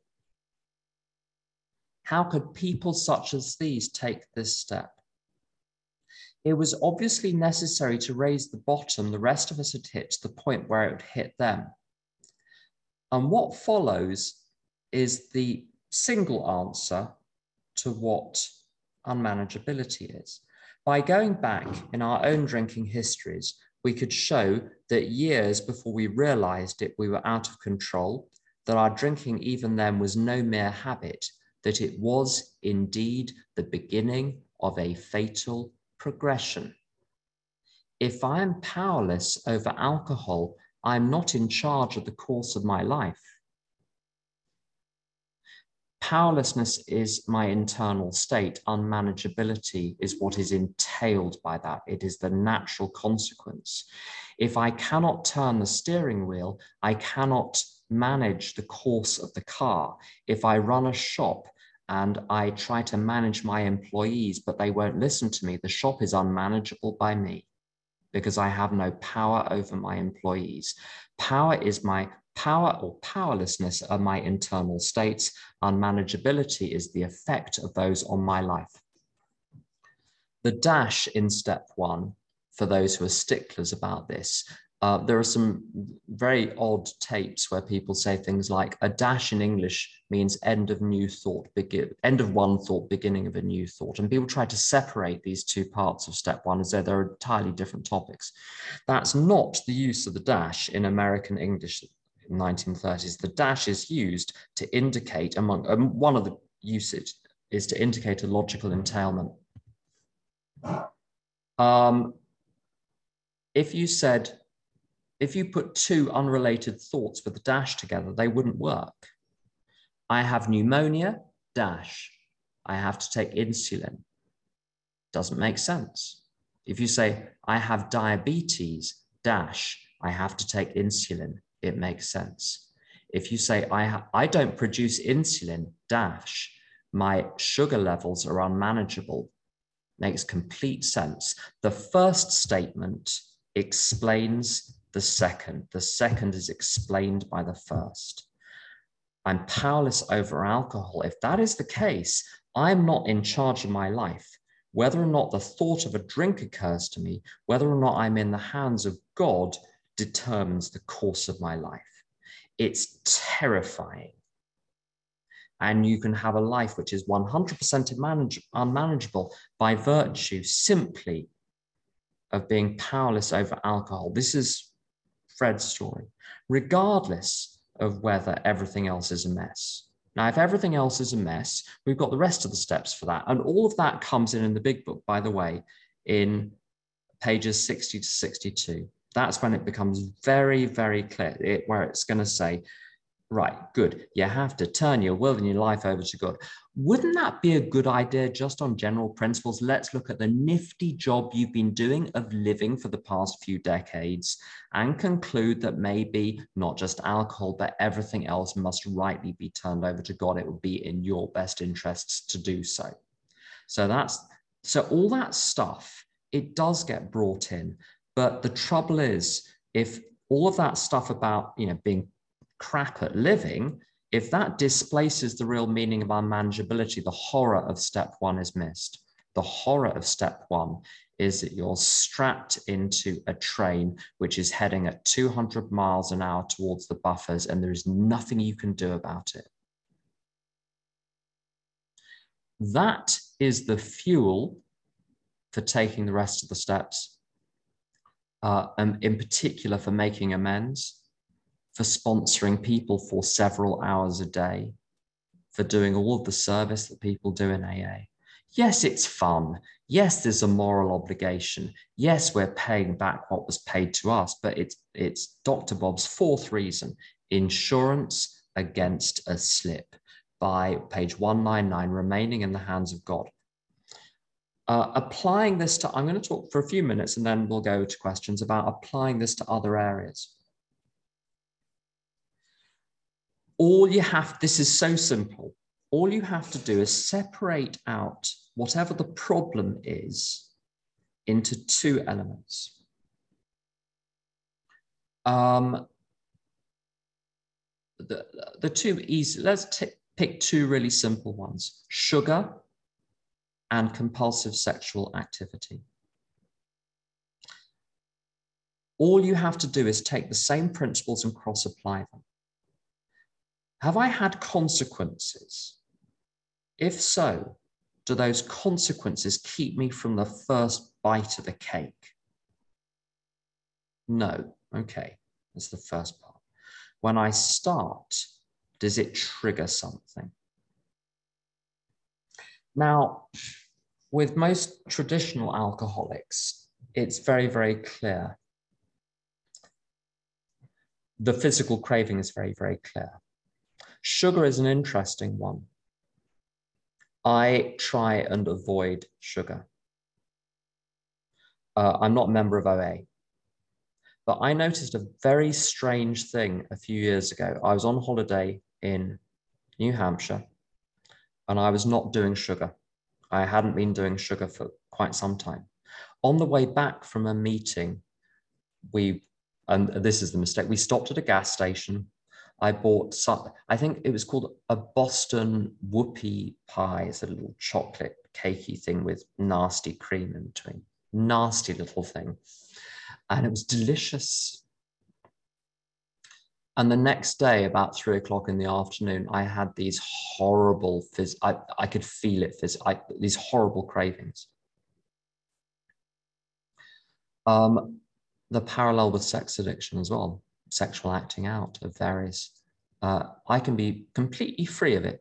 how could people such as these take this step? It was obviously necessary to raise the bottom the rest of us had hit to the point where it would hit them. And what follows is the single answer to what unmanageability is. By going back in our own drinking histories, we could show that years before we realized it, we were out of control, that our drinking even then was no mere habit, that it was indeed the beginning of a fatal progression. If I am powerless over alcohol, I am not in charge of the course of my life. Powerlessness is my internal state. Unmanageability is what is entailed by that. It is the natural consequence. If I cannot turn the steering wheel, I cannot manage the course of the car. If I run a shop and I try to manage my employees, but they won't listen to me, the shop is unmanageable by me because I have no power over my employees. Power is my power or powerlessness are my internal states. Unmanageability is the effect of those on my life. The dash in step one, for those who are sticklers about this, uh, there are some very odd tapes where people say things like a dash in English means end of new thought, begin, end of one thought, beginning of a new thought. And people try to separate these two parts of step one as though they're entirely different topics. That's not the use of the dash in American English in 1930s. The dash is used to indicate among um, one of the usage is to indicate a logical entailment. Um, if you said if you put two unrelated thoughts with a dash together, they wouldn't work. I have pneumonia, dash. I have to take insulin. Doesn't make sense. If you say, I have diabetes, dash, I have to take insulin, it makes sense. If you say, I, I don't produce insulin, dash, my sugar levels are unmanageable, makes complete sense. The first statement explains the second. The second is explained by the first. I'm powerless over alcohol. If that is the case, I'm not in charge of my life. Whether or not the thought of a drink occurs to me, whether or not I'm in the hands of God, determines the course of my life. It's terrifying. And you can have a life which is 100% unmanageable by virtue simply of being powerless over alcohol. This is Fred's story, regardless of whether everything else is a mess. Now, if everything else is a mess, we've got the rest of the steps for that. And all of that comes in in the big book, by the way, in pages 60 to 62. That's when it becomes very, very clear, it, where it's going to say, right, good. You have to turn your will and your life over to God. Wouldn't that be a good idea just on general principles? Let's look at the nifty job you've been doing of living for the past few decades and conclude that maybe not just alcohol, but everything else must rightly be turned over to God. It would be in your best interests to do so. So that's so all that stuff, it does get brought in. But the trouble is, if all of that stuff about you know being crap at living, if that displaces the real meaning of unmanageability, the horror of step one is missed. The horror of step one is that you're strapped into a train which is heading at 200 miles an hour towards the buffers, and there is nothing you can do about it. That is the fuel for taking the rest of the steps, uh, and in particular for making amends for sponsoring people for several hours a day, for doing all of the service that people do in AA. Yes, it's fun. Yes, there's a moral obligation. Yes, we're paying back what was paid to us, but it's it's Dr. Bob's fourth reason: insurance against a slip. By page 199, remaining in the hands of God. Uh, applying this to, I'm going to talk for a few minutes and then we'll go to questions about applying this to other areas. All you have, this is so simple. All you have to do is separate out whatever the problem is into two elements. Um, the, the two easy, let's pick two really simple ones, sugar and compulsive sexual activity. All you have to do is take the same principles and cross apply them. Have I had consequences? If so, do those consequences keep me from the first bite of the cake? No. Okay, that's the first part. When I start, does it trigger something? Now, with most traditional alcoholics, it's very, very clear. The physical craving is very, very clear. Sugar is an interesting one. I try and avoid sugar. Uh, I'm not a member of OA, but I noticed a very strange thing a few years ago. I was on holiday in New Hampshire and I was not doing sugar. I hadn't been doing sugar for quite some time. On the way back from a meeting, we, and this is the mistake, we stopped at a gas station I bought some, I think it was called a Boston whoopie pie. It's a little chocolate cakey thing with nasty cream in between. Nasty little thing. And it was delicious. And the next day, about three o'clock in the afternoon, I had these horrible phys. I, I could feel it. Phys- I, these horrible cravings. Um, the parallel with sex addiction as well sexual acting out of various, uh, I can be completely free of it.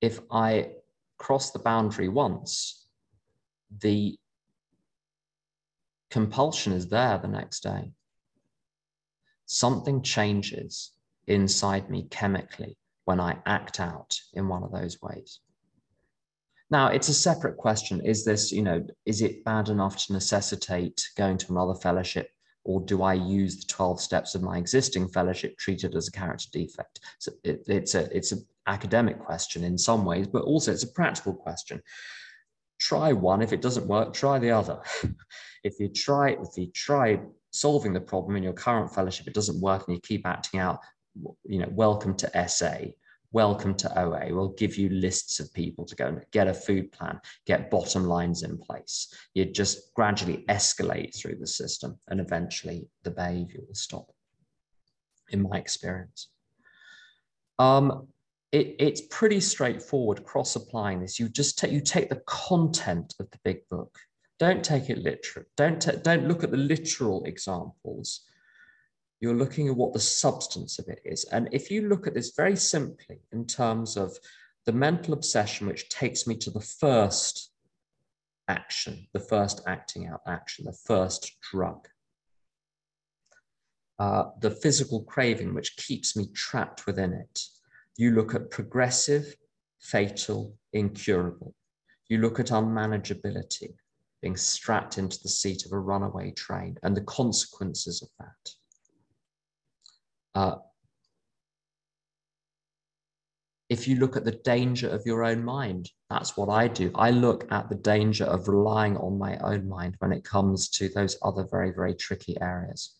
If I cross the boundary once, the compulsion is there the next day. Something changes inside me chemically when I act out in one of those ways. Now, it's a separate question. Is this, you know, is it bad enough to necessitate going to another fellowship or do I use the 12 steps of my existing fellowship treated as a character defect? So it, it's a it's an academic question in some ways, but also it's a practical question. Try one. If it doesn't work, try the other. (laughs) if you try, if you try solving the problem in your current fellowship, it doesn't work, and you keep acting out, you know, welcome to SA welcome to OA. We'll give you lists of people to go and get a food plan, get bottom lines in place. You just gradually escalate through the system and eventually the behavior will stop, in my experience. Um, it, it's pretty straightforward cross applying this. You just take, you take the content of the big book. Don't take it literal. Don't, don't look at the literal examples you're looking at what the substance of it is. And if you look at this very simply in terms of the mental obsession, which takes me to the first action, the first acting out action, the first drug, uh, the physical craving, which keeps me trapped within it. You look at progressive, fatal, incurable. You look at unmanageability, being strapped into the seat of a runaway train and the consequences of that uh, if you look at the danger of your own mind, that's what I do. I look at the danger of relying on my own mind when it comes to those other very, very tricky areas.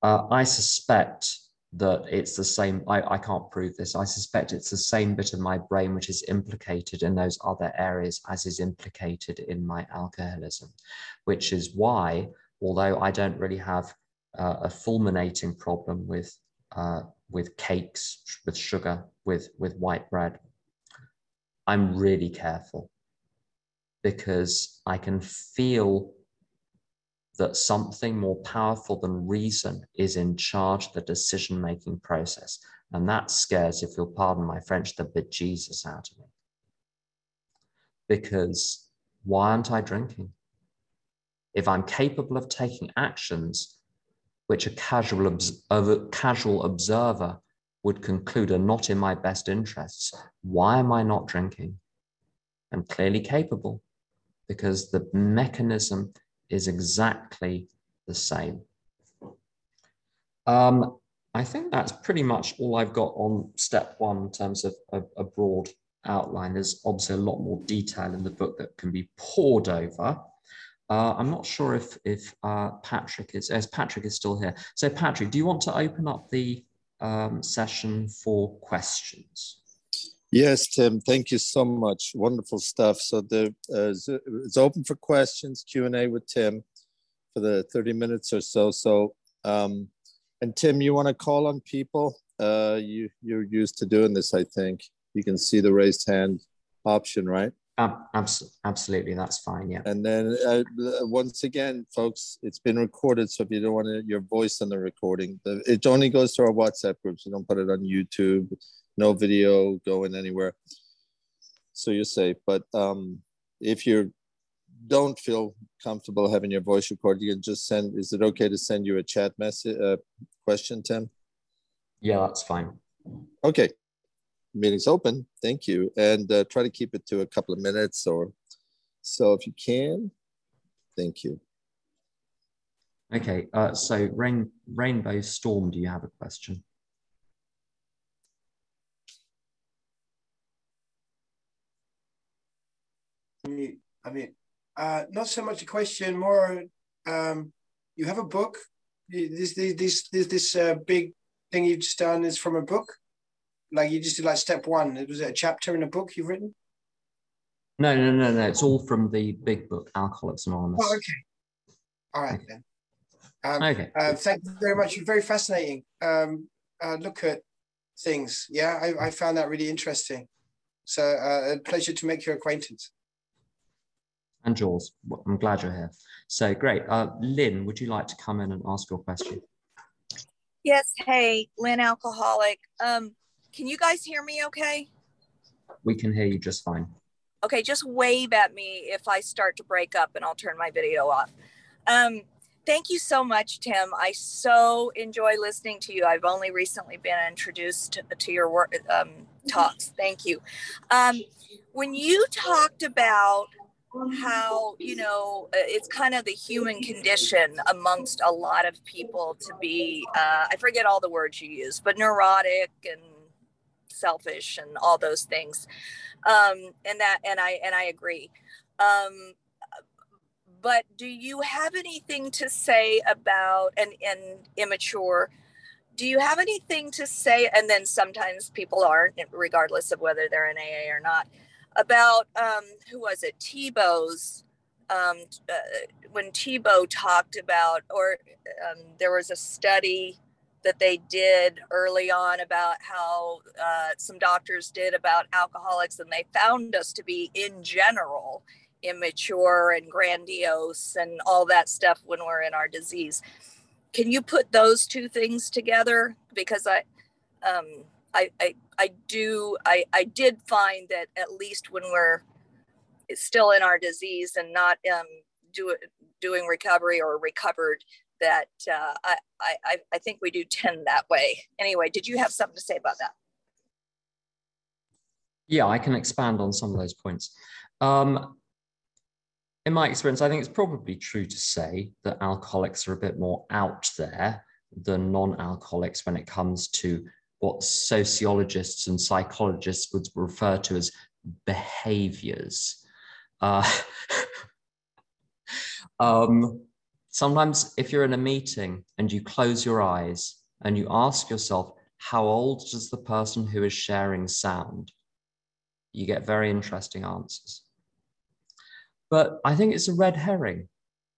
Uh, I suspect that it's the same, I, I can't prove this. I suspect it's the same bit of my brain which is implicated in those other areas as is implicated in my alcoholism, which is why, although I don't really have uh, a fulminating problem with uh, with cakes, with sugar, with with white bread. I'm really careful because I can feel that something more powerful than reason is in charge of the decision making process. And that scares, if you'll pardon my French, the bejesus out of me. Because why aren't I drinking? If I'm capable of taking actions which a casual, a casual observer would conclude are not in my best interests, why am I not drinking? I'm clearly capable because the mechanism is exactly the same. Um, I think that's pretty much all I've got on step one in terms of a, a, broad outline. There's obviously a lot more detail in the book that can be pored over. Uh, I'm not sure if if uh, Patrick is as Patrick is still here. So Patrick, do you want to open up the um, session for questions? Yes, Tim. Thank you so much. Wonderful stuff. So the uh, it's open for questions Q and A with Tim for the 30 minutes or so. So um, and Tim, you want to call on people? Uh, you you're used to doing this, I think. You can see the raised hand option, right? Absolutely, that's fine. Yeah. And then uh, once again, folks, it's been recorded. So if you don't want your voice on the recording, the, it only goes to our WhatsApp groups. You don't put it on YouTube. No video going anywhere. So you're safe. But um, if you don't feel comfortable having your voice recorded, you can just send. Is it okay to send you a chat message uh, question, Tim? Yeah, that's fine. Okay meeting's open. Thank you. And uh, try to keep it to a couple of minutes or so if you can. Thank you. Okay, uh, so Rain, Rainbow Storm, do you have a question? I mean, uh, not so much a question, more um, you have a book, this this this this, this uh, big thing you've just done is from a book? Like you just did like step one. Was it was a chapter in a book you've written? No, no, no, no. It's all from the big book, Alcoholics Anonymous. Oh, okay. All right then. Um, Okay. uh, thank you very much. Very fascinating. Um, uh, look at things. Yeah, I, I found that really interesting. So uh, a pleasure to make your acquaintance. And Jules, I'm glad you're here. So great. Uh, Lynn, would you like to come in and ask your question? Yes. Hey, Lynn Alcoholic. Um, can you guys hear me okay? We can hear you just fine. Okay, just wave at me if I start to break up and I'll turn my video off. Um, thank you so much, Tim. I so enjoy listening to you. I've only recently been introduced to, to your work um, talks. (laughs) Thank you. Um, when you talked about how you know uh, it's kind of the human condition amongst a lot of people to be uh, i forget all the words you use but neurotic and selfish and all those things. Um, and that and i and i agree. Um, but do you have anything to say about and and immature do you have anything to say and then sometimes people aren't regardless of whether they're in aa or not about um, who was it? Tiebout's um, uh, when Tebow talked about or um, there was a study that they did early on about how uh, some doctors did about alcoholics and they found us to be in general immature and grandiose and all that stuff when we're in our disease. Can you put those two things together? Because i um, I, I I do I, I did find that at least when we're still in our disease and not um, do, doing recovery or recovered that uh, I, I I think we do tend that way. Anyway, did you have something to say about that? Yeah, I can expand on some of those points. Um, in my experience, I think it's probably true to say that alcoholics are a bit more out there than non-alcoholics when it comes to what sociologists and psychologists would refer to as behaviors. Uh, (laughs) um, sometimes, if you're in a meeting and you close your eyes and you ask yourself, how old does the person who is sharing sound? You get very interesting answers. But I think it's a red herring.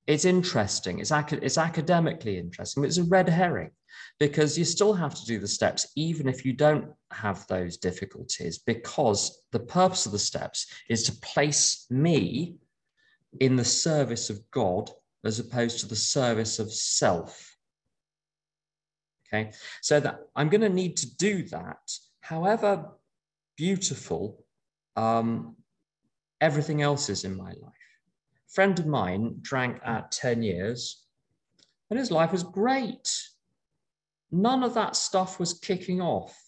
It's interesting, it's, ac- it's academically interesting, but it's a red herring because you still have to do the steps even if you don't have those difficulties because the purpose of the steps is to place me in the service of God as opposed to the service of self. Okay, so that I'm going to need to do that, however beautiful um, everything else is in my life. A friend of mine drank at 10 years and his life was great none of that stuff was kicking off.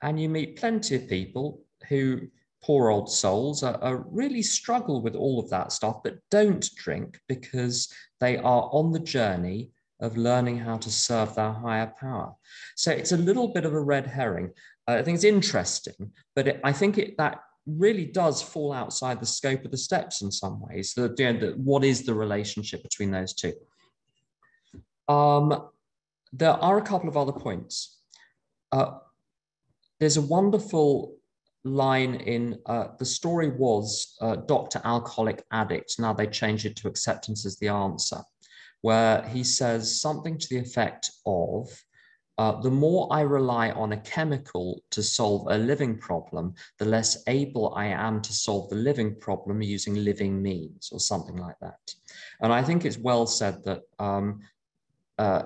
And you meet plenty of people who, poor old souls, are, are, really struggle with all of that stuff, but don't drink because they are on the journey of learning how to serve their higher power. So it's a little bit of a red herring. Uh, I think it's interesting, but it, I think it, that really does fall outside the scope of the steps in some ways. The, you know, the, what is the relationship between those two? Um, there are a couple of other points. Uh, there's a wonderful line in uh, the story was uh, Dr. Alcoholic Addict. Now they changed it to acceptance as the answer, where he says something to the effect of uh, the more I rely on a chemical to solve a living problem, the less able I am to solve the living problem using living means or something like that. And I think it's well said that um, uh,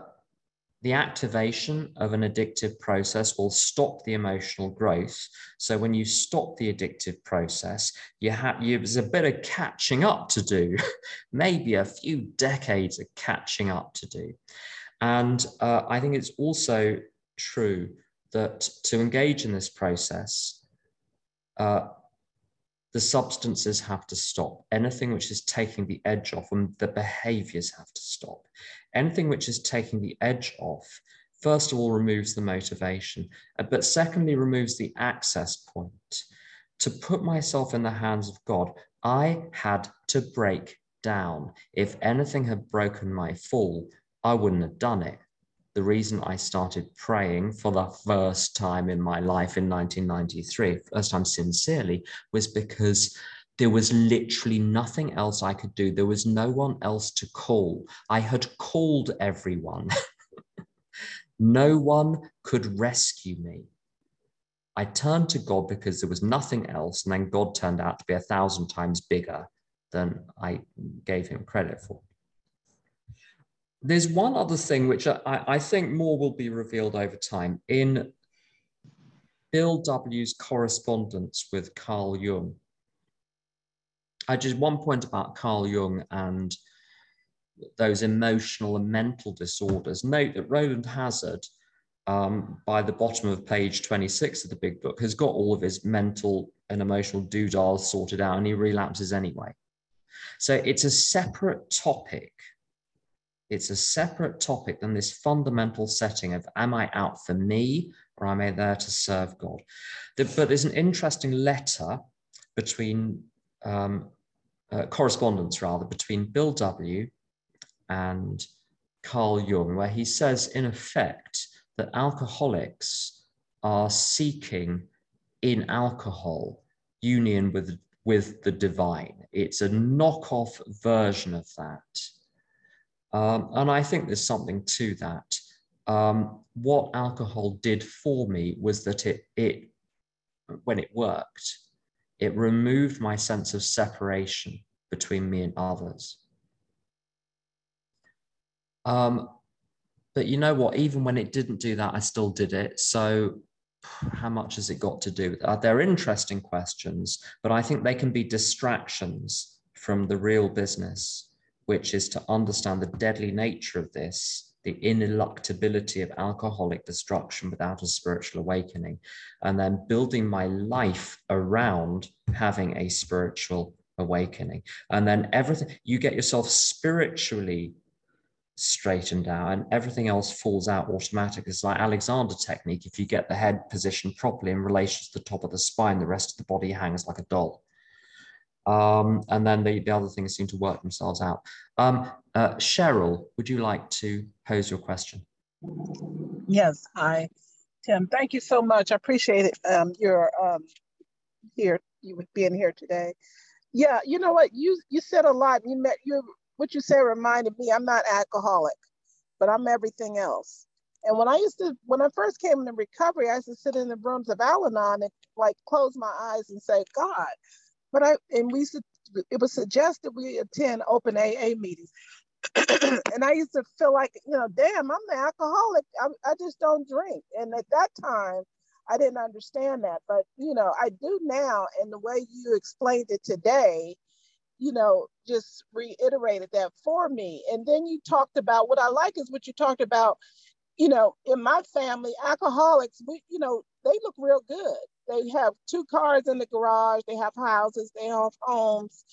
the activation of an addictive process will stop the emotional growth. So when you stop the addictive process, you have you, there's a bit of catching up to do, (laughs) maybe a few decades of catching up to do. And uh, I think it's also true that to engage in this process, uh, the substances have to stop. Anything which is taking the edge off, and the behaviors have to stop. Anything which is taking the edge off, first of all, removes the motivation, uh, but secondly, removes the access point. To put myself in the hands of God, I had to break down. If anything had broken my fall, I wouldn't have done it. The reason I started praying for the first time in my life in 1993, first time sincerely, was because there was literally nothing else I could do. There was no one else to call. I had called everyone. (laughs) no one could rescue me. I turned to God because there was nothing else, and then God turned out to be a thousand times bigger than I gave him credit for. There's one other thing which I, I think more will be revealed over time. In Bill W.'s correspondence with Carl Jung, I just one point about Carl Jung and those emotional and mental disorders. Note that Rowland Hazard, um, by the bottom of page 26 of the big book, has got all of his mental and emotional doodles sorted out and he relapses anyway. So it's a separate topic it's a separate topic than this fundamental setting of am I out for me or am I there to serve God? but there's an interesting letter between um, uh, correspondence rather between Bill W. and Carl Jung, where he says, in effect, that alcoholics are seeking in alcohol union with, with the divine. It's a knockoff version of that. Um, and I think there's something to that. Um, what alcohol did for me was that it, it, when it worked, it removed my sense of separation between me and others. Um, but you know what? Even when it didn't do that, I still did it. So, how much has it got to do with that? They're interesting questions, but I think they can be distractions from the real business which is to understand the deadly nature of this, the ineluctability of alcoholic destruction without a spiritual awakening, and then building my life around having a spiritual awakening. And then everything, you get yourself spiritually straightened out and everything else falls out automatically. It's like Alexander technique. If you get the head positioned properly in relation to the top of the spine, the rest of the body hangs like a doll. Um, and then the, the other things seem to work themselves out. Um, uh, Cheryl, would you like to pose your question? Yes, hi, Tim. Thank you so much. I appreciate it. Um, your um, here, you being here today. Yeah, you know what? You you said a lot. You met you what you said reminded me. I'm not alcoholic, but I'm everything else. And when I used to, when I first came into recovery, I used to sit in the rooms of Al-Anon and like close my eyes and say, God, but I and we it was suggested we attend open AA meetings. (clears throat) and I used to feel like, you know, damn, I'm an alcoholic. I, I just don't drink. And at that time, I didn't understand that. But, you know, I do now. And the way you explained it today, you know, just reiterated that for me. And then you talked about what I like is what you talked about, you know, in my family, alcoholics, we, you know, they look real good. They have two cars in the garage, they have houses, they have homes,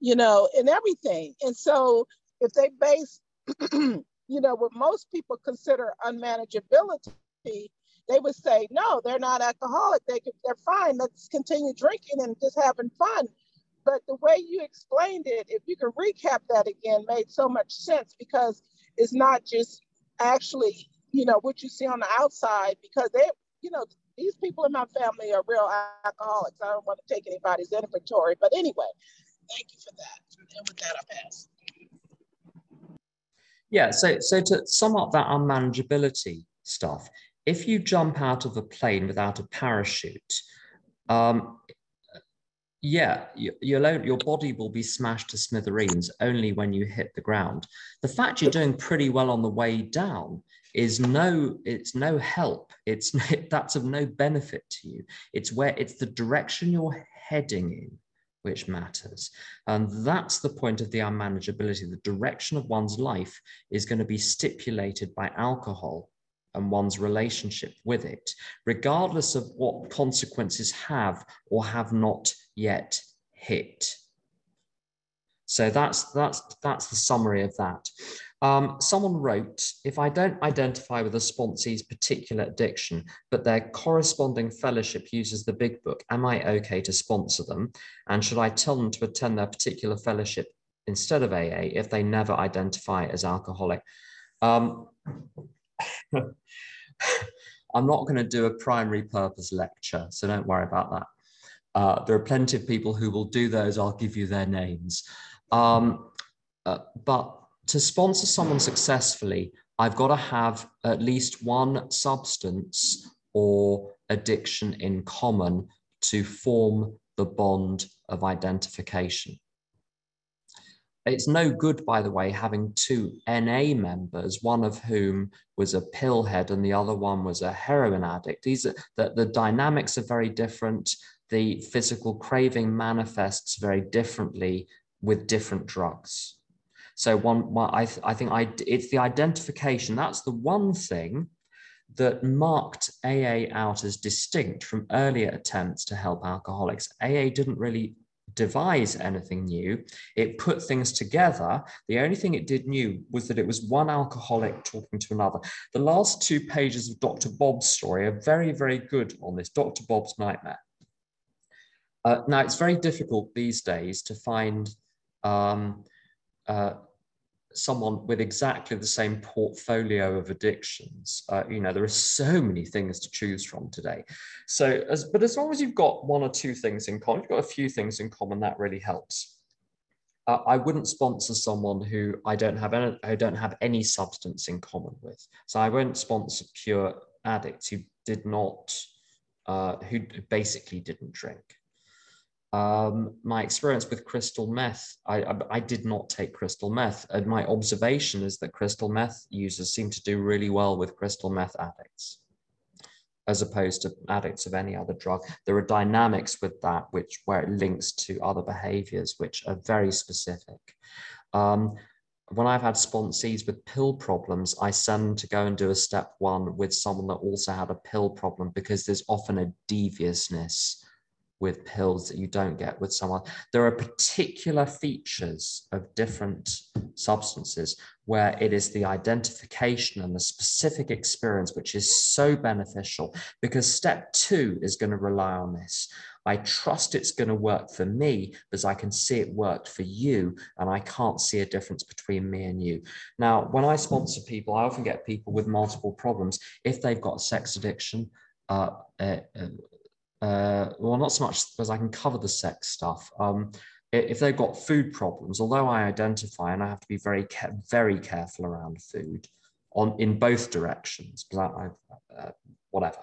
you know, and everything. And so if they base, (clears throat) you know, what most people consider unmanageability, they would say, no, they're not alcoholic. They they're fine. Let's continue drinking and just having fun. But the way you explained it, if you could recap that again, made so much sense because it's not just actually, you know, what you see on the outside because they, you know, these people in my family are real alcoholics. I don't want to take anybody's inventory, but anyway, thank you for that. And with that, I pass. Yeah, so so to sum up that unmanageability stuff, if you jump out of a plane without a parachute, um, yeah, you, your, your body will be smashed to smithereens only when you hit the ground. The fact you're doing pretty well on the way down is no it's no help. It's (laughs) that's of no benefit to you. It's where it's the direction you're heading in which matters. And that's the point of the unmanageability. The direction of one's life is going to be stipulated by alcohol and one's relationship with it regardless of what consequences have or have not yet hit. So that's that's that's the summary of that um, someone wrote, if I don't identify with a sponsee's particular addiction, but their corresponding fellowship uses the big book, am I okay to sponsor them? And should I tell them to attend their particular fellowship instead of AA if they never identify as alcoholic? Um, (laughs) I'm not going to do a primary purpose lecture, so don't worry about that. Uh, there are plenty of people who will do those. I'll give you their names. Um, uh, but to sponsor someone successfully, I've got to have at least one substance or addiction in common to form the bond of identification. It's no good, by the way, having two NA members, one of whom was a pillhead and the other one was a heroin addict. These are the, the dynamics are very different. The physical craving manifests very differently with different drugs. So one, I, th I think I, it's the identification. That's the one thing that marked AA out as distinct from earlier attempts to help alcoholics. AA didn't really devise anything new. It put things together. The only thing it did new was that it was one alcoholic talking to another. The last two pages of Dr. Bob's story are very, very good on this Dr. Bob's nightmare. Uh, now, it's very difficult these days to find um, uh, someone with exactly the same portfolio of addictions. Uh, you know, there are so many things to choose from today. So, as, but as long as you've got one or two things in common, you've got a few things in common, that really helps. Uh, I wouldn't sponsor someone who I don't have any, I don't have any substance in common with. So I won't sponsor pure addicts who did not, uh, who basically didn't drink. Um, my experience with crystal meth, I, I, I, did not take crystal meth. And my observation is that crystal meth users seem to do really well with crystal meth addicts, as opposed to addicts of any other drug. There are dynamics with that, which where it links to other behaviors, which are very specific. Um, when I've had sponsees with pill problems, I send them to go and do a step one with someone that also had a pill problem because there's often a deviousness with pills that you don't get with someone. There are particular features of different substances where it is the identification and the specific experience which is so beneficial because step two is going to rely on this. I trust it's going to work for me because I can see it worked for you and I can't see a difference between me and you. Now, when I sponsor people, I often get people with multiple problems. If they've got sex addiction, uh, uh, uh well, not so much as I can cover the sex stuff. Um, if they've got food problems, although I identify and I have to be very, very careful around food on in both directions, but I, uh, whatever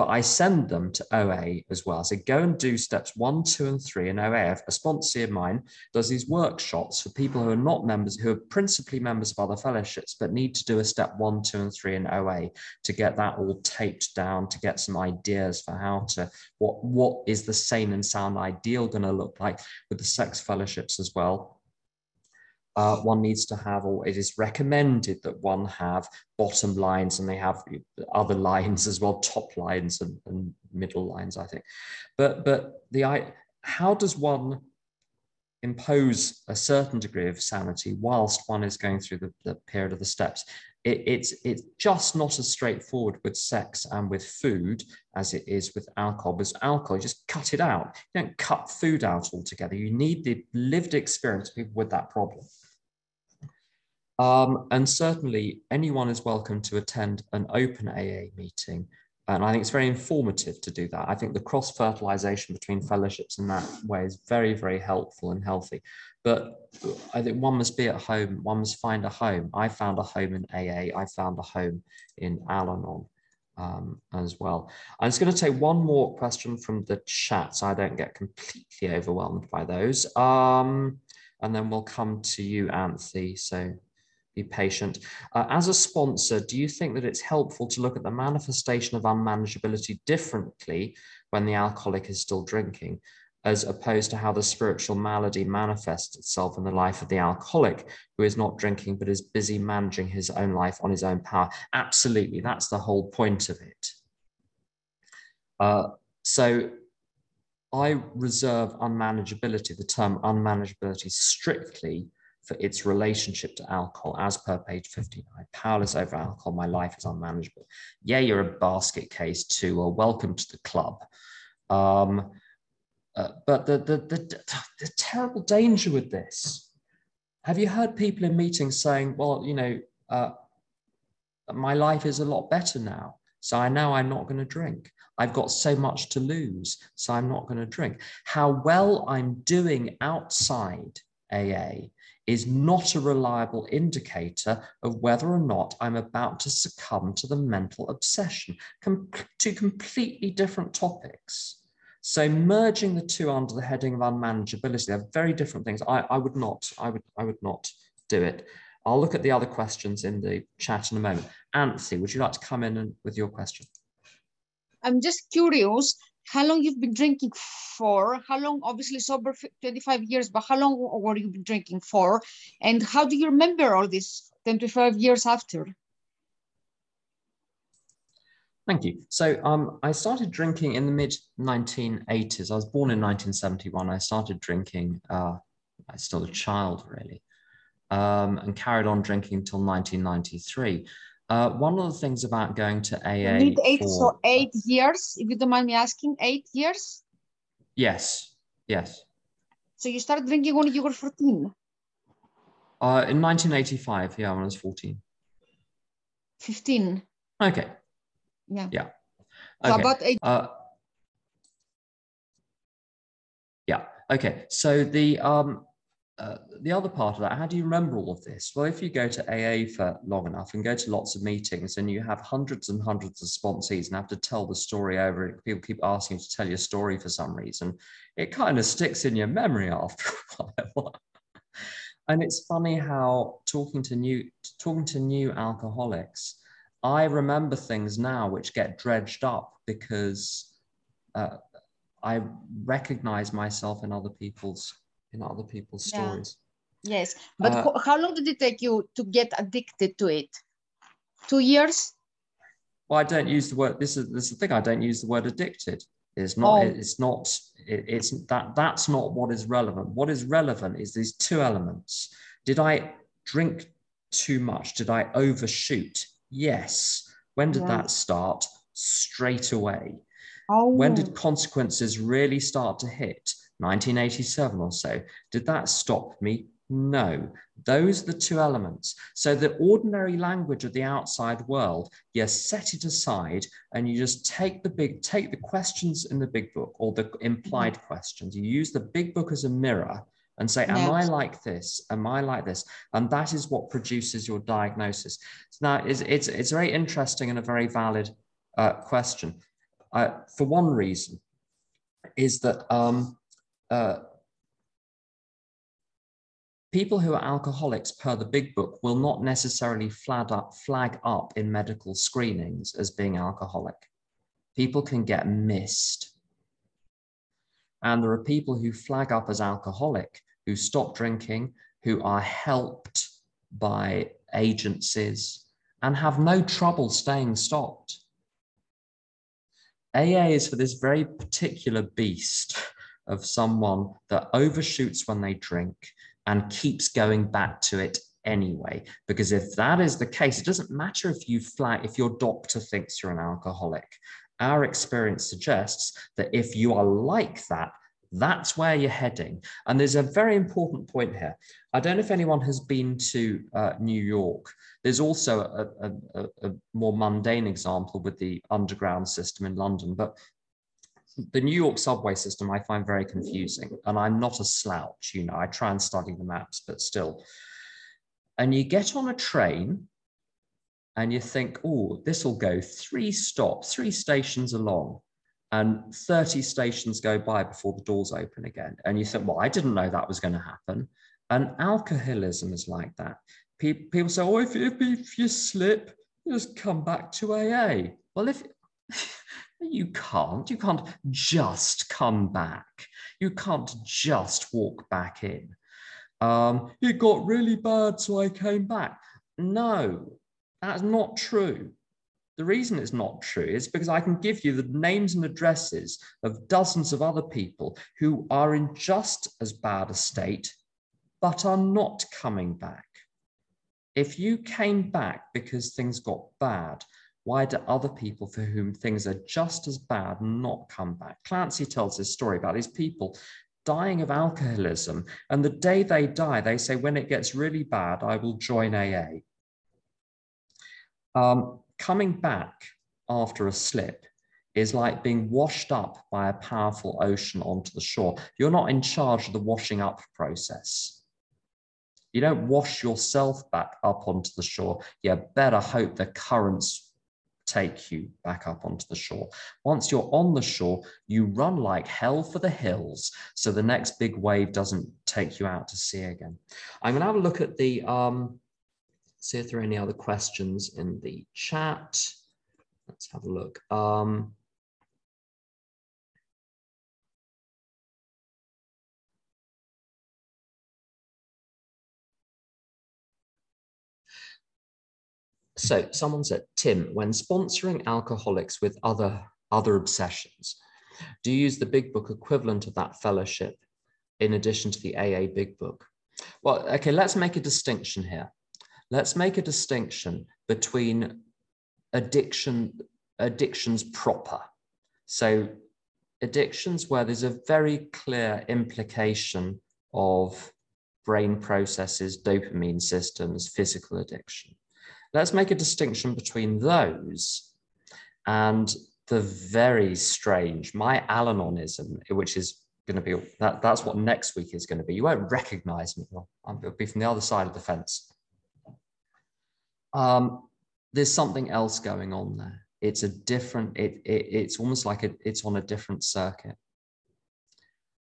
but I send them to OA as well. So go and do steps one, two, and three in OA. A sponsor of mine does these workshops for people who are not members, who are principally members of other fellowships, but need to do a step one, two, and three in OA to get that all taped down, to get some ideas for how to, what, what is the sane and sound ideal going to look like with the sex fellowships as well uh, one needs to have, or it is recommended that one have bottom lines and they have other (laughs) lines as well, top lines and, and middle lines, I think. But, but the, how does one impose a certain degree of sanity whilst one is going through the, the period of the steps? It, it's, it's just not as straightforward with sex and with food as it is with alcohol. Because alcohol, you just cut it out. You don't cut food out altogether. You need the lived experience of people with that problem. Um, and certainly anyone is welcome to attend an open AA meeting. And I think it's very informative to do that. I think the cross fertilization between fellowships in that way is very, very helpful and healthy. But I think one must be at home, one must find a home. I found a home in AA, I found a home in Al Anon. Um, as well. I'm just going to take one more question from the chat so I don't get completely overwhelmed by those. Um, and then we'll come to you, Anthony. So be patient. Uh, as a sponsor, do you think that it's helpful to look at the manifestation of unmanageability differently when the alcoholic is still drinking, as opposed to how the spiritual malady manifests itself in the life of the alcoholic who is not drinking but is busy managing his own life on his own power? Absolutely, that's the whole point of it. Uh, so I reserve unmanageability, the term unmanageability, strictly for its relationship to alcohol as per page 59. Powerless over alcohol, my life is unmanageable. Yeah, you're a basket case too, welcome to the club. Um, uh, but the, the, the, the terrible danger with this, have you heard people in meetings saying, well, you know, uh, my life is a lot better now. So I know I'm not going to drink. I've got so much to lose, so I'm not going to drink. How well I'm doing outside AA is not a reliable indicator of whether or not I'm about to succumb to the mental obsession. Com- two completely different topics. So merging the two under the heading of unmanageability, they're very different things. I, I would not, I would, I would not do it. I'll look at the other questions in the chat in a moment. Anthony, would you like to come in and, with your question? I'm just curious how long you've been drinking for, how long, obviously sober 25 years, but how long were you been drinking for? And how do you remember all this 25 years after? Thank you. So um, I started drinking in the mid 1980s. I was born in 1971. I started drinking, uh, I was still a child really, um, and carried on drinking until 1993. Uh, one of the things about going to AA. You eight, for, so eight years, if you don't mind me asking, eight years? Yes, yes. So you started drinking when you were 14? Uh, in 1985, yeah, when I was 14. 15. Okay, yeah. Yeah. So about eight. Uh, yeah. Okay. So the um, uh, the other part of that, how do you remember all of this? Well, if you go to AA for long enough and go to lots of meetings and you have hundreds and hundreds of sponsees and have to tell the story over, and people keep asking you to tell your story for some reason, it kind of sticks in your memory after a (laughs) while. and it's funny how talking to new talking to new alcoholics, I remember things now which get dredged up because uh, I recognize myself in other people's in other people's yeah. stories. Yes, but uh, how long did it take you to get addicted to it? Two years. Well, I don't use the word. This is this is the thing. I don't use the word addicted. It's not. Oh. It's not. It, it's that. That's not what is relevant. What is relevant is these two elements. Did I drink too much? Did I overshoot? Yes. When did that start? Straight away. Oh. When did consequences really start to hit? 1987 or so. Did that stop me? No. Those are the two elements. So the ordinary language of the outside world, you set it aside and you just take the big, take the questions in the big book or the implied mm-hmm. questions. You use the big book as a mirror and say, Am I like this? Am I like this? And that is what produces your diagnosis. Now, it's, it's, it's very interesting and a very valid uh, question. Uh, for one reason, is that um, uh, people who are alcoholics per the big book will not necessarily flag up, flag up in medical screenings as being alcoholic. People can get missed. And there are people who flag up as alcoholic who stop drinking, who are helped by agencies and have no trouble staying stopped. AA is for this very particular beast (laughs) of someone that overshoots when they drink and keeps going back to it anyway. Because if that is the case, it doesn't matter if you flag, if your doctor thinks you're an alcoholic. Our experience suggests that if you are like that, that's where you're heading. And there's a very important point here. I don't know if anyone has been to uh, New York. There's also a, a, a, more mundane example with the underground system in London, but the New York subway system I find very confusing. And I'm not a slouch, you know, I try and study the maps, but still. And you get on a train and you think, oh, this will go three stops, three stations along and 30 stations go by before the doors open again. And you think, well, I didn't know that was going to happen. And alcoholism is like that. People, say, oh, if, if, if you slip, just come back to AA. Well, if you can't, you can't just come back. You can't just walk back in. Um, it got really bad, so I came back. No, that's not true. The reason it's not true is because I can give you the names and addresses of dozens of other people who are in just as bad a state, but are not coming back. If you came back because things got bad, why do other people for whom things are just as bad not come back? Clancy tells this story about these people dying of alcoholism. And the day they die, they say, when it gets really bad, I will join AA. Um, coming back after a slip is like being washed up by a powerful ocean onto the shore. You're not in charge of the washing up process. You don't wash yourself back up onto the shore. You better hope the currents take you back up onto the shore. Once you're on the shore, you run like hell for the hills so the next big wave doesn't take you out to sea again. I'm going to have a look at the, um, see if there are any other questions in the chat. Let's have a look. Um, So someone said, Tim, when sponsoring alcoholics with other, other obsessions, do you use the big book equivalent of that fellowship in addition to the AA big book? Well, okay, let's make a distinction here. Let's make a distinction between addiction, addictions proper. So addictions where there's a very clear implication of brain processes, dopamine systems, physical addiction. Let's make a distinction between those and the very strange, my Al-Anonism, which is going to be, that, that's what next week is going to be. You won't recognize me. I'll be from the other side of the fence. Um, there's something else going on there. It's a different, it, it it's almost like a, it's on a different circuit.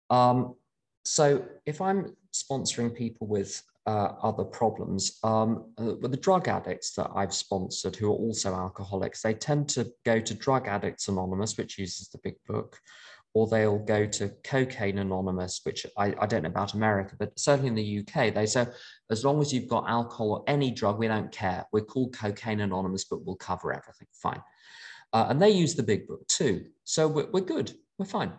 Um, so if I'm sponsoring people with uh, other problems. Um, uh, the drug addicts that I've sponsored who are also alcoholics, they tend to go to Drug Addicts Anonymous, which uses the big book, or they'll go to Cocaine Anonymous, which I, I don't know about America, but certainly in the UK, they say, as long as you've got alcohol or any drug, we don't care. We're called Cocaine Anonymous, but we'll cover everything. Fine. Uh, and they use the big book too. So we're, we're good. We're fine.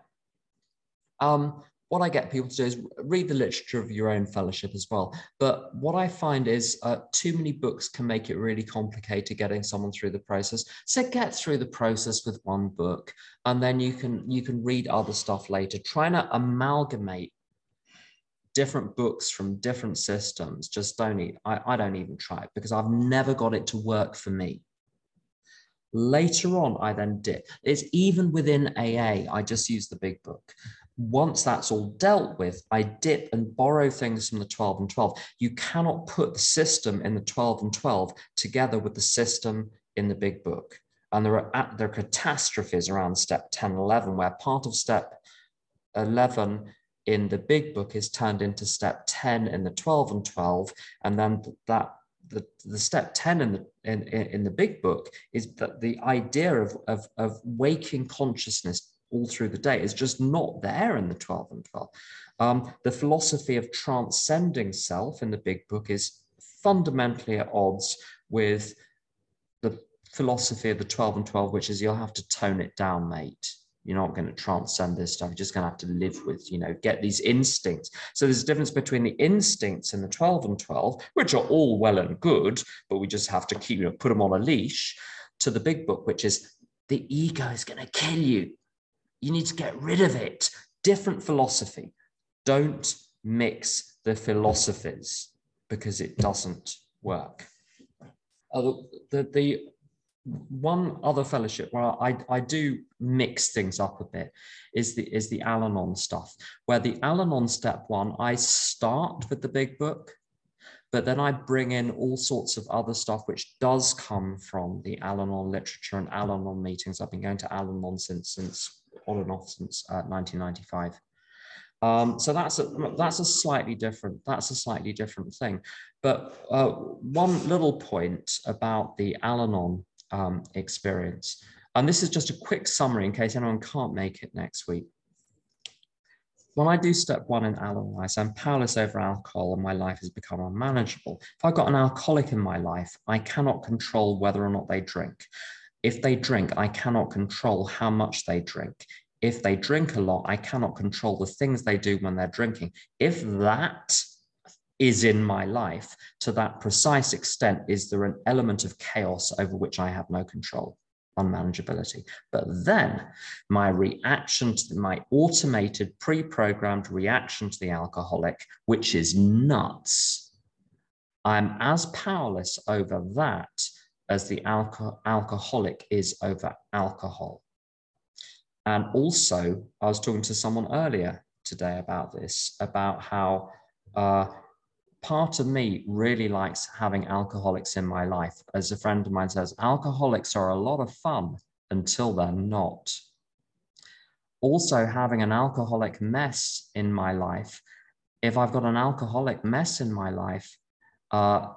Um, what I get people to do is read the literature of your own fellowship as well. But what I find is uh, too many books can make it really complicated getting someone through the process. So get through the process with one book, and then you can you can read other stuff later. Trying to amalgamate different books from different systems just don't eat, I, I don't even try it because I've never got it to work for me. Later on, I then dip. It's even within AA, I just use the big book once that's all dealt with, I dip and borrow things from the 12 and 12. You cannot put the system in the 12 and 12 together with the system in the big book. And there are, uh, there are catastrophes around step 10 and 11, where part of step 11 in the big book is turned into step 10 in the 12 and 12. And then that the, the step 10 in the in, in the big book is that the idea of, of, of waking consciousness all through the day is just not there in the 12 and 12. Um, the philosophy of transcending self in the big book is fundamentally at odds with the philosophy of the 12 and 12, which is you'll have to tone it down, mate. You're not going to transcend this stuff. You're just going to have to live with, you know, get these instincts. So there's a difference between the instincts in the 12 and 12, which are all well and good, but we just have to keep, you know, put them on a leash, to the big book, which is the ego is going to kill you. You need to get rid of it. Different philosophy. Don't mix the philosophies because it doesn't work. Uh, the, the one other fellowship where I, I do mix things up a bit is the is the Al-Anon stuff, where the Al-Anon step one, I start with the big book, but then I bring in all sorts of other stuff which does come from the Al-Anon literature and Al-Anon meetings. I've been going to Al-Anon since since on and off since uh, 1995. Um, so that's a, that's a slightly different that's a slightly different thing. But uh, one little point about the Al-Anon um, experience, and this is just a quick summary in case anyone can't make it next week. When I do step one in Al-Anon, I say I'm powerless over alcohol and my life has become unmanageable. If I've got an alcoholic in my life, I cannot control whether or not they drink. If they drink, I cannot control how much they drink. If they drink a lot, I cannot control the things they do when they're drinking. If that is in my life to that precise extent, is there an element of chaos over which I have no control? unmanageability. But then my reaction to my automated, pre programmed reaction to the alcoholic, which is nuts, I'm as powerless over that as the alco alcoholic is over alcohol. And also, I was talking to someone earlier today about this, about how uh, part of me really likes having alcoholics in my life. As a friend of mine says, alcoholics are a lot of fun until they're not. Also, having an alcoholic mess in my life, if I've got an alcoholic mess in my life, uh,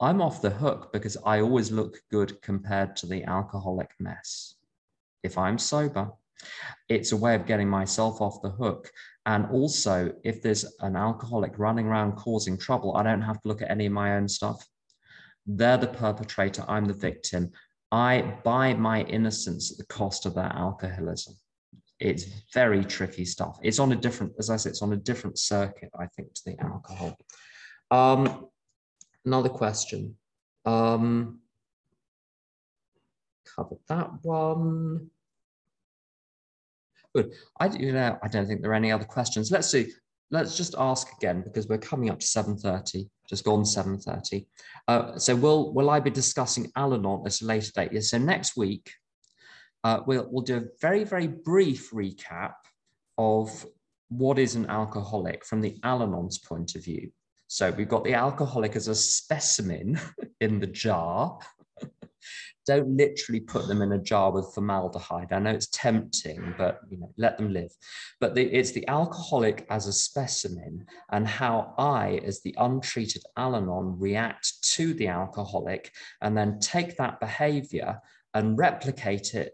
I'm off the hook because I always look good compared to the alcoholic mess. If I'm sober, it's a way of getting myself off the hook. And also, if there's an alcoholic running around causing trouble, I don't have to look at any of my own stuff. They're the perpetrator, I'm the victim. I buy my innocence at the cost of their alcoholism. It's very tricky stuff. It's on a different, as I said, it's on a different circuit, I think, to the alcohol. Um, another question. Um, covered that one. Good. I, you know, I don't think there are any other questions. Let's see. Let's just ask again because we're coming up to 7.30, just gone 7.30. Uh, so will, will I be discussing Al-Anon at a later date? Yes, so next week, uh, we'll, we'll do a very, very brief recap of what is an alcoholic from the Al-Anon's point of view. So we've got the alcoholic as a specimen (laughs) in the jar (laughs) don't literally put them in a jar with formaldehyde. I know it's tempting, but you know, let them live. But the, it's the alcoholic as a specimen and how I, as the untreated Al-Anon, react to the alcoholic and then take that behavior and replicate it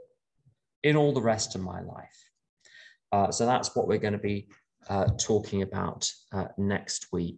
in all the rest of my life. Uh, so that's what we're going to be uh, talking about uh, next week.